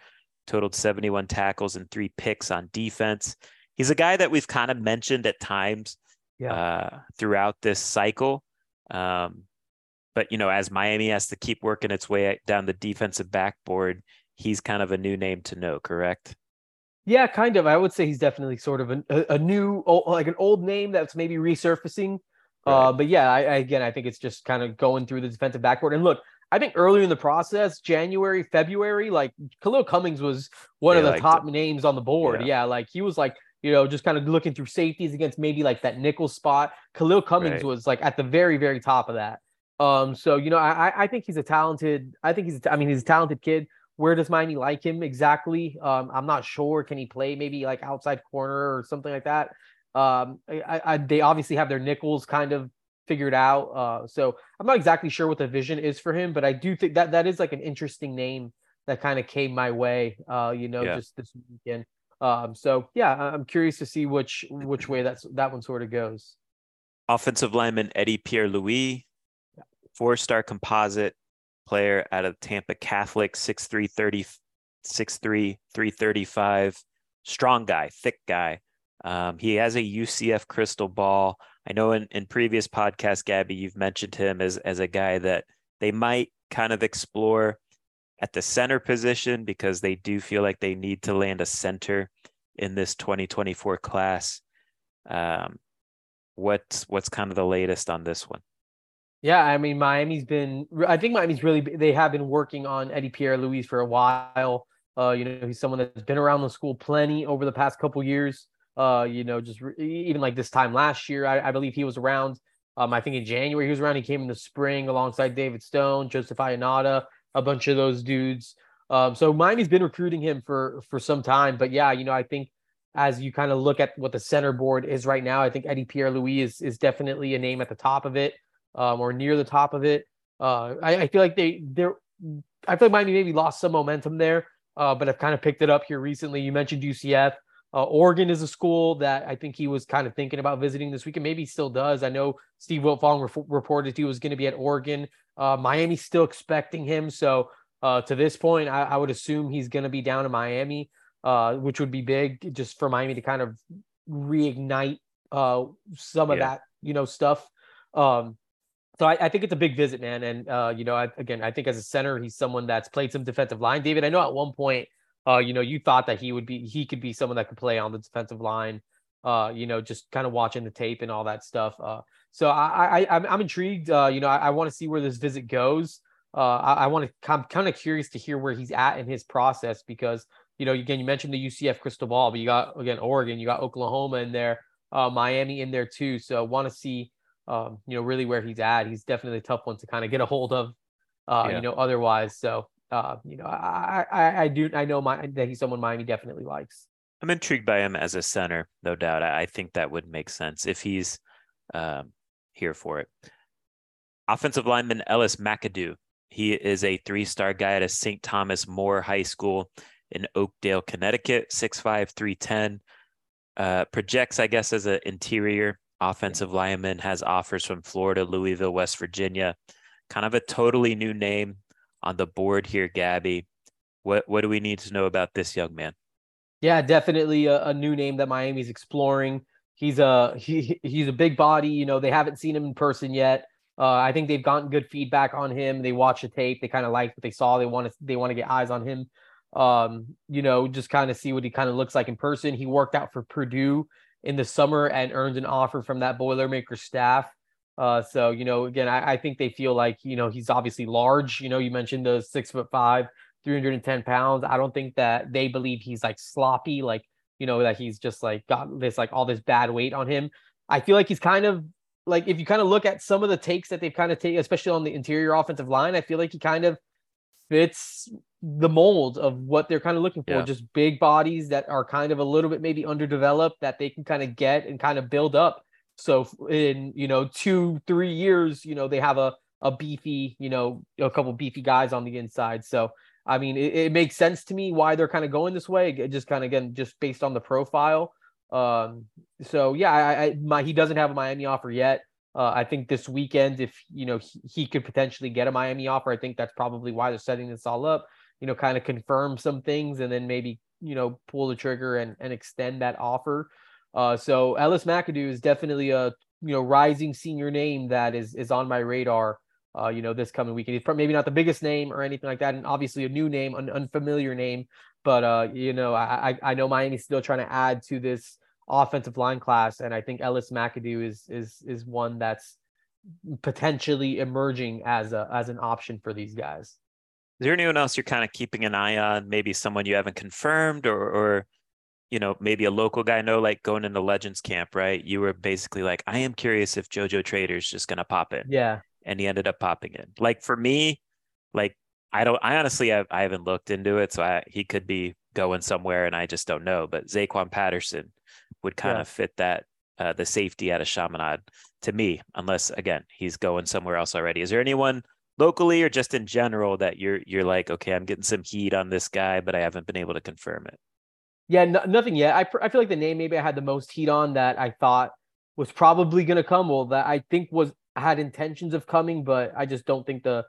totaled 71 tackles and three picks on defense. He's a guy that we've kind of mentioned at times Yeah. uh, throughout this cycle. Um, but, you know, as Miami has to keep working its way down the defensive backboard, he's kind of a new name to know, correct? Yeah, kind of. I would say he's definitely sort of an, a, a new, like an old name that's maybe resurfacing. Uh, but yeah, I, I, again, I think it's just kind of going through the defensive backboard. And look, I think earlier in the process, January, February, like Khalil Cummings was one They of the top names on the board. Yeah. Yeah. like he was like, you know, just kind of looking through safeties against maybe like that nickel spot. Khalil Cummings Right. was like at the very, very top of that. Um, so you know, I, I- think he's a talented. I think he's. I mean, he's a talented kid. Where does Miami like him exactly? Um, I'm not sure. Can he play maybe like outside corner or something like that? Um, I, I- they obviously have their nickels kind of figured out. Uh, so I'm not exactly sure what the vision is for him, but I do think that that is like an interesting name that kind of came my way. Uh, you know, Yeah. just this weekend. Um, so yeah, I'm curious to see which which way that's that one sort of goes. Offensive lineman Eddie Pierre Louis, four star composite player out of Tampa Catholic, 6'3, 30, 6'3, 335. Strong guy, thick guy. Um, he has a UCF crystal ball. I know in, in previous podcasts, Gaby, you've mentioned him as, as a guy that they might kind of explore at the center position because they do feel like they need to land a center in this 2024 class. Um, what's what's kind of the latest on this one? Yeah, I mean Miami's been. I think Miami's really. They have been working on Eddie Pierre Louis for a while. Uh, you know, he's someone that's been around the school plenty over the past couple years. Uh, you know, just re- even like this time last year, I, I believe he was around. Um, I think in January he was around. He came in the spring alongside David Stone, Joseph Ionata, a bunch of those dudes. Um, so Miami's been recruiting him for for some time. But yeah, you know, I think as you kind of look at what the center board is right now, I think Eddie Pierre Louis is is definitely a name at the top of it um, or near the top of it. Uh, I, I feel like they they're I feel like Miami maybe lost some momentum there, uh, but I've kind of picked it up here recently. You mentioned UCF. Uh, Oregon is a school that I think he was kind of thinking about visiting this weekend. Maybe he still does. I know Steve Wiltfong re- reported he was going to be at Oregon. Uh, Miami's still expecting him. So uh, to this point, I, I would assume he's going to be down in Miami, uh, which would be big just for Miami to kind of reignite uh, some of Yeah. that, you know, stuff. Um, so I, I think it's a big visit, man. And uh, you know, I, again, I think as a center, he's someone that's played some defensive line. David, I know at one point, uh, you know, you thought that he would be, he could be someone that could play on the defensive line. Uh, you know, just kind of watching the tape and all that stuff. Uh, so I, I, I'm, I'm intrigued. Uh, you know, I, I want to see where this visit goes. Uh, I, I want to. I'm kind of curious to hear where he's at in his process because you know, again, you mentioned the UCF crystal ball, but you got again Oregon, you got Oklahoma in there, uh, Miami in there too. So I want to see um, you know, really where he's at. He's definitely a tough one to kind of get a hold of, uh, Yeah. you know, otherwise. So, uh, you know, I, I, I do, I know my, that he's someone Miami definitely likes. I'm intrigued by him as a center, no doubt. I, I think that would make sense if he's um, here for it. Offensive lineman Ellis McAdoo. He is a three star guy at a St. Thomas More High School in Oakdale, Connecticut, 6'5, 310. Uh, projects, I guess, as an interior offensive lineman, has offers from Florida, Louisville, West Virginia. Kind of a totally new name on the board here, Gaby. What what do we need to know about this young man? Yeah, definitely a, a new name that Miami's exploring. He's a he he's a big body. You know, they haven't seen him in person yet. Uh, I think they've gotten good feedback on him. They watched the tape. They kind of like what they saw. They want to they want to get eyes on him. Um, you know, just kind of see what he kind of looks like in person. He worked out for Purdue in the summer and earned an offer from that Boilermaker staff. Uh, so you know, again, I, I think they feel like you know he's obviously large. You know, you mentioned the six foot five, 310 pounds. I don't think that they believe he's like sloppy, like you know that he's just like got this like all this bad weight on him. I feel like he's kind of like if you kind of look at some of the takes that they've kind of taken, especially on the interior offensive line, I feel like he kind of fits the mold of what they're kind of looking for. Yeah. Just big bodies that are kind of a little bit maybe underdeveloped that they can kind of get and kind of build up. So in you know two three years, you know they have a a beefy you know a couple beefy guys on the inside. So I mean it, it makes sense to me why they're kind of going this way. It just kind of again just based on the profile. Um, so yeah, I, I my he doesn't have a Miami offer yet. Uh, I think this weekend, if you know he, he, could potentially get a Miami offer, I think that's probably why they're setting this all up. You know, kind of confirm some things and then maybe you know pull the trigger and and extend that offer. Uh, so Ellis McAdoo is definitely a you know rising senior name that is is on my radar. Uh, you know, this coming weekend. He's maybe not the biggest name or anything like that, and obviously a new name, an unfamiliar name. But uh, you know, I I know Miami's still trying to add to this offensive line class, and I think Ellis McAdoo is is is one that's potentially emerging as a as an option for these guys. Is there anyone else you're kind of keeping an eye on? Maybe someone you haven't confirmed, or or you know maybe a local guy. know, like going into Legends camp, right? You were basically like, I am curious if JoJo Trader's just gonna pop in. Yeah, and he ended up popping in. Like for me, like I don't. I honestly have, I haven't looked into it, so I, he could be going somewhere, and I just don't know. But Zaquan Patterson would kind yeah. of fit that uh, the safety out of Chaminade to me, unless again he's going somewhere else already. Is there anyone locally or just in general that you're you're like, okay, I'm getting some heat on this guy, but I haven't been able to confirm it? Yeah, no, nothing yet. I I feel like the name maybe I had the most heat on that I thought was probably going to come. Well, that I think was had intentions of coming, but I just don't think the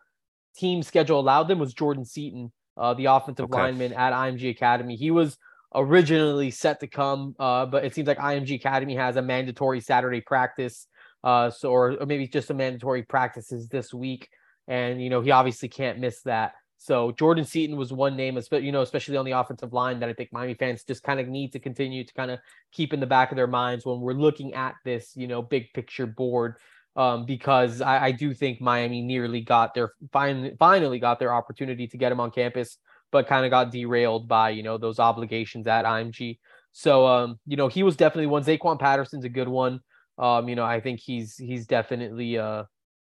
team schedule allowed them was Jordan Seaton, uh, the offensive okay. lineman at IMG Academy. He was originally set to come, uh, but it seems like IMG Academy has a mandatory Saturday practice, uh, so or, or maybe just a mandatory practices this week, and you know he obviously can't miss that. So Jordan Seaton was one name, you know, especially on the offensive line that I think Miami fans just kind of need to continue to kind of keep in the back of their minds when we're looking at this, you know, big picture board. Um, because I, I do think Miami nearly got their fin- finally got their opportunity to get him on campus but kind of got derailed by you know those obligations at IMG. So um, you know, he was definitely one. Zaquan Patterson's a good one. Um, you know, I think he's he's definitely uh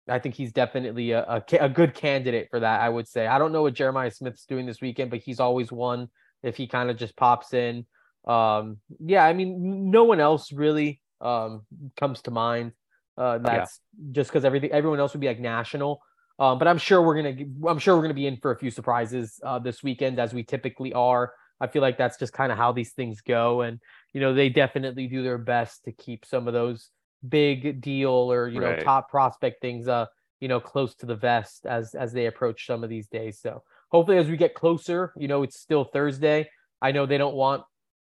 I think he's definitely a, a, a good candidate for that. I would say. I don't know what Jeremiah Smith's doing this weekend, but he's always one if he kind of just pops in. Um, yeah, I mean, no one else really um comes to mind. Uh, that's yeah. just because everything everyone else would be like national. Um, but I'm sure we're gonna I'm sure we're gonna be in for a few surprises uh, this weekend as we typically are. I feel like that's just kind of how these things go, and you know they definitely do their best to keep some of those big deal or you right. know top prospect things uh you know close to the vest as as they approach some of these days. So hopefully as we get closer, you know it's still Thursday. I know they don't want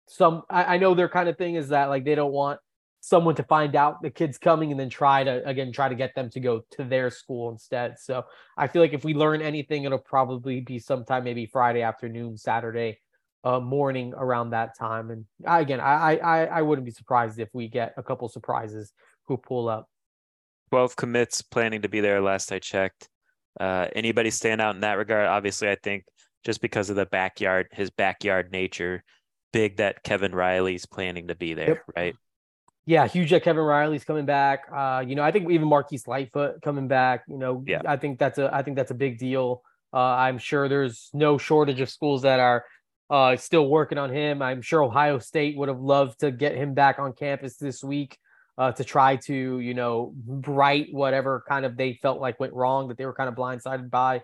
some. I, I know their kind of thing is that like they don't want someone to find out the kid's coming and then try to again try to get them to go to their school instead. So I feel like if we learn anything, it'll probably be sometime maybe Friday afternoon, Saturday uh, morning around that time. And I, again, I, I I wouldn't be surprised if we get a couple surprises who pull up. Twelve commits planning to be there. Last I checked. Uh, anybody stand out in that regard? Obviously, I think just because of the backyard, his backyard nature, big that Kevin Riley's planning to be there, yep. right? yeah, huge that Kevin Riley's coming back. Uh, you know, I think even Marquise Lightfoot coming back. You know, yeah. I think that's a I think that's a big deal. Uh, I'm sure there's no shortage of schools that are uh, still working on him. I'm sure Ohio State would have loved to get him back on campus this week uh, to try to, you know, right whatever kind of they felt like went wrong that they were kind of blindsided by.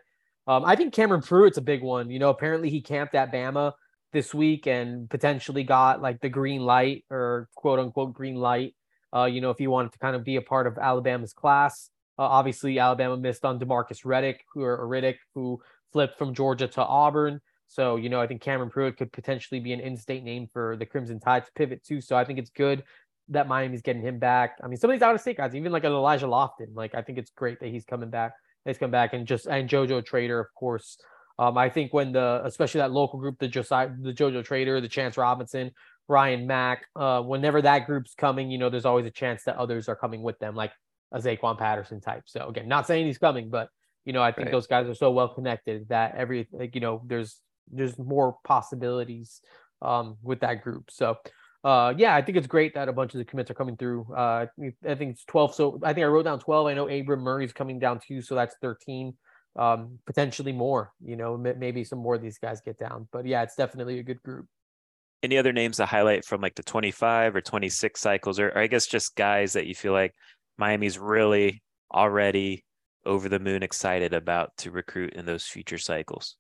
Um, I think Cameron Pruitt's a big one. You know, apparently he camped at Bama this week and potentially got like the green light or quote unquote green light. Uh, you know, if you wanted to kind of be a part of Alabama's class. Uh, obviously, Alabama missed on Demarcus Reddick, who or Riddick, who flipped from Georgia to Auburn. So, you know, I think Cameron Pruitt could potentially be an in-state name for the Crimson Tide to pivot to. So I think it's good that Miami's getting him back. I mean, some of these out-of-state guys, even like an Elijah Lofton, like I think it's great that he's coming back. He's come back and just and JoJo Trader, of course. Um, I think when the especially that local group, the Josiah, the JoJo Trader, the Chance Robinson, Ryan Mack, uh, whenever that group's coming, you know, there's always a chance that others are coming with them, like a Zaquan Patterson type. So again, not saying he's coming, but you know, I think right. those guys are so well connected that every like, you know, there's there's more possibilities um with that group. So uh yeah, I think it's great that a bunch of the commits are coming through. Uh I think it's 12. So I think I wrote down 12. I know Abram Murray's coming down too, so that's 13. Um, potentially more, you know, maybe some more of these guys get down. But yeah, it's definitely a good group any other names to highlight from like the 25 or 26 cycles or, or, i guess just guys that you feel like miami's really already over the moon excited about to recruit in those future cycles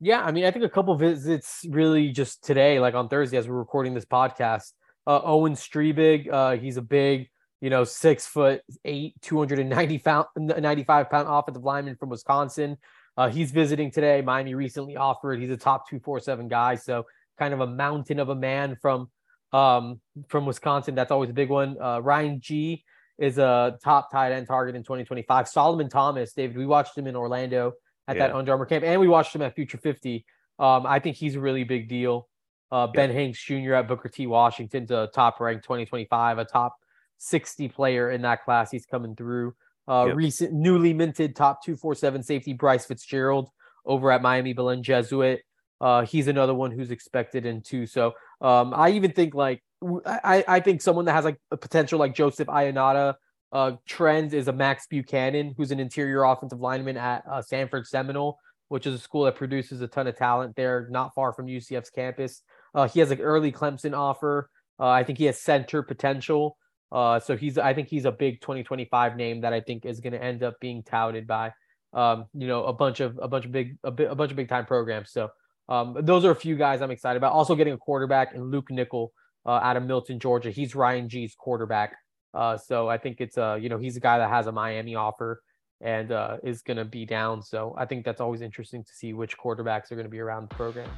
yeah i mean i think a couple visits really just today like on thursday as we're recording this podcast uh, owen strebig uh, he's a big you know six foot eight 290 pound 95 pound offensive lineman from wisconsin uh, he's visiting today miami recently offered he's a top 247 guy so kind of a mountain of a man from um, from Wisconsin. That's always a big one. Uh, Ryan G is a top tight end target in 2025. Solomon Thomas, David, we watched him in Orlando at yeah. that Under Armour camp, and we watched him at Future 50. Um, I think he's a really big deal. Uh, ben yeah. Hanks Jr. at Booker T. Washington a top ranked 2025, a top 60 player in that class. He's coming through. Uh, yep. Recent, newly minted top 247 safety Bryce Fitzgerald over at Miami Belen Jesuit. Uh, he's another one who's expected in too. So um, I even think like I, I think someone that has like a potential like Joseph Ionata uh, trend is a Max Buchanan, who's an interior offensive lineman at uh, Sanford Seminole, which is a school that produces a ton of talent there, not far from UCF's campus. Uh, he has an early Clemson offer. Uh, I think he has center potential. Uh, so he's I think he's a big 2025 name that I think is going to end up being touted by um, you know a bunch of a bunch of big a, a bunch of big time programs. So um, those are a few guys I'm excited about. Also getting a quarterback and Luke Nickel uh, out of Milton, Georgia. He's Ryan G's quarterback. Uh, so I think it's uh, you know, he's a guy that has a Miami offer and uh, is going to be down. So I think that's always interesting to see which quarterbacks are going to be around the program.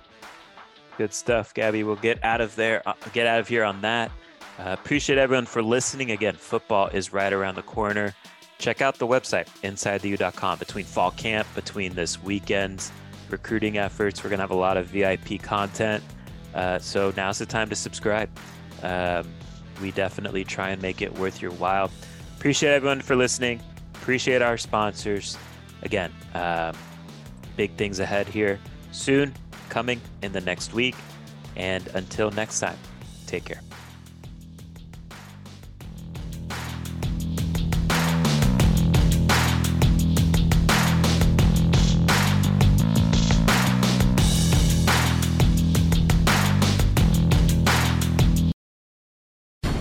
Good stuff, Gaby. We'll get out of there, uh, get out of here on that. Uh, appreciate everyone for listening. Again, football is right around the corner. Check out the website, insidetheu.com. Between fall camp, between this weekend's recruiting efforts. We're going to have a lot of VIP content. Uh, so now's the time to subscribe. Um, we definitely try and make it worth your while. Appreciate everyone for listening. Appreciate our sponsors. Again, um, big things ahead here soon, coming in the next week. And until next time, take care.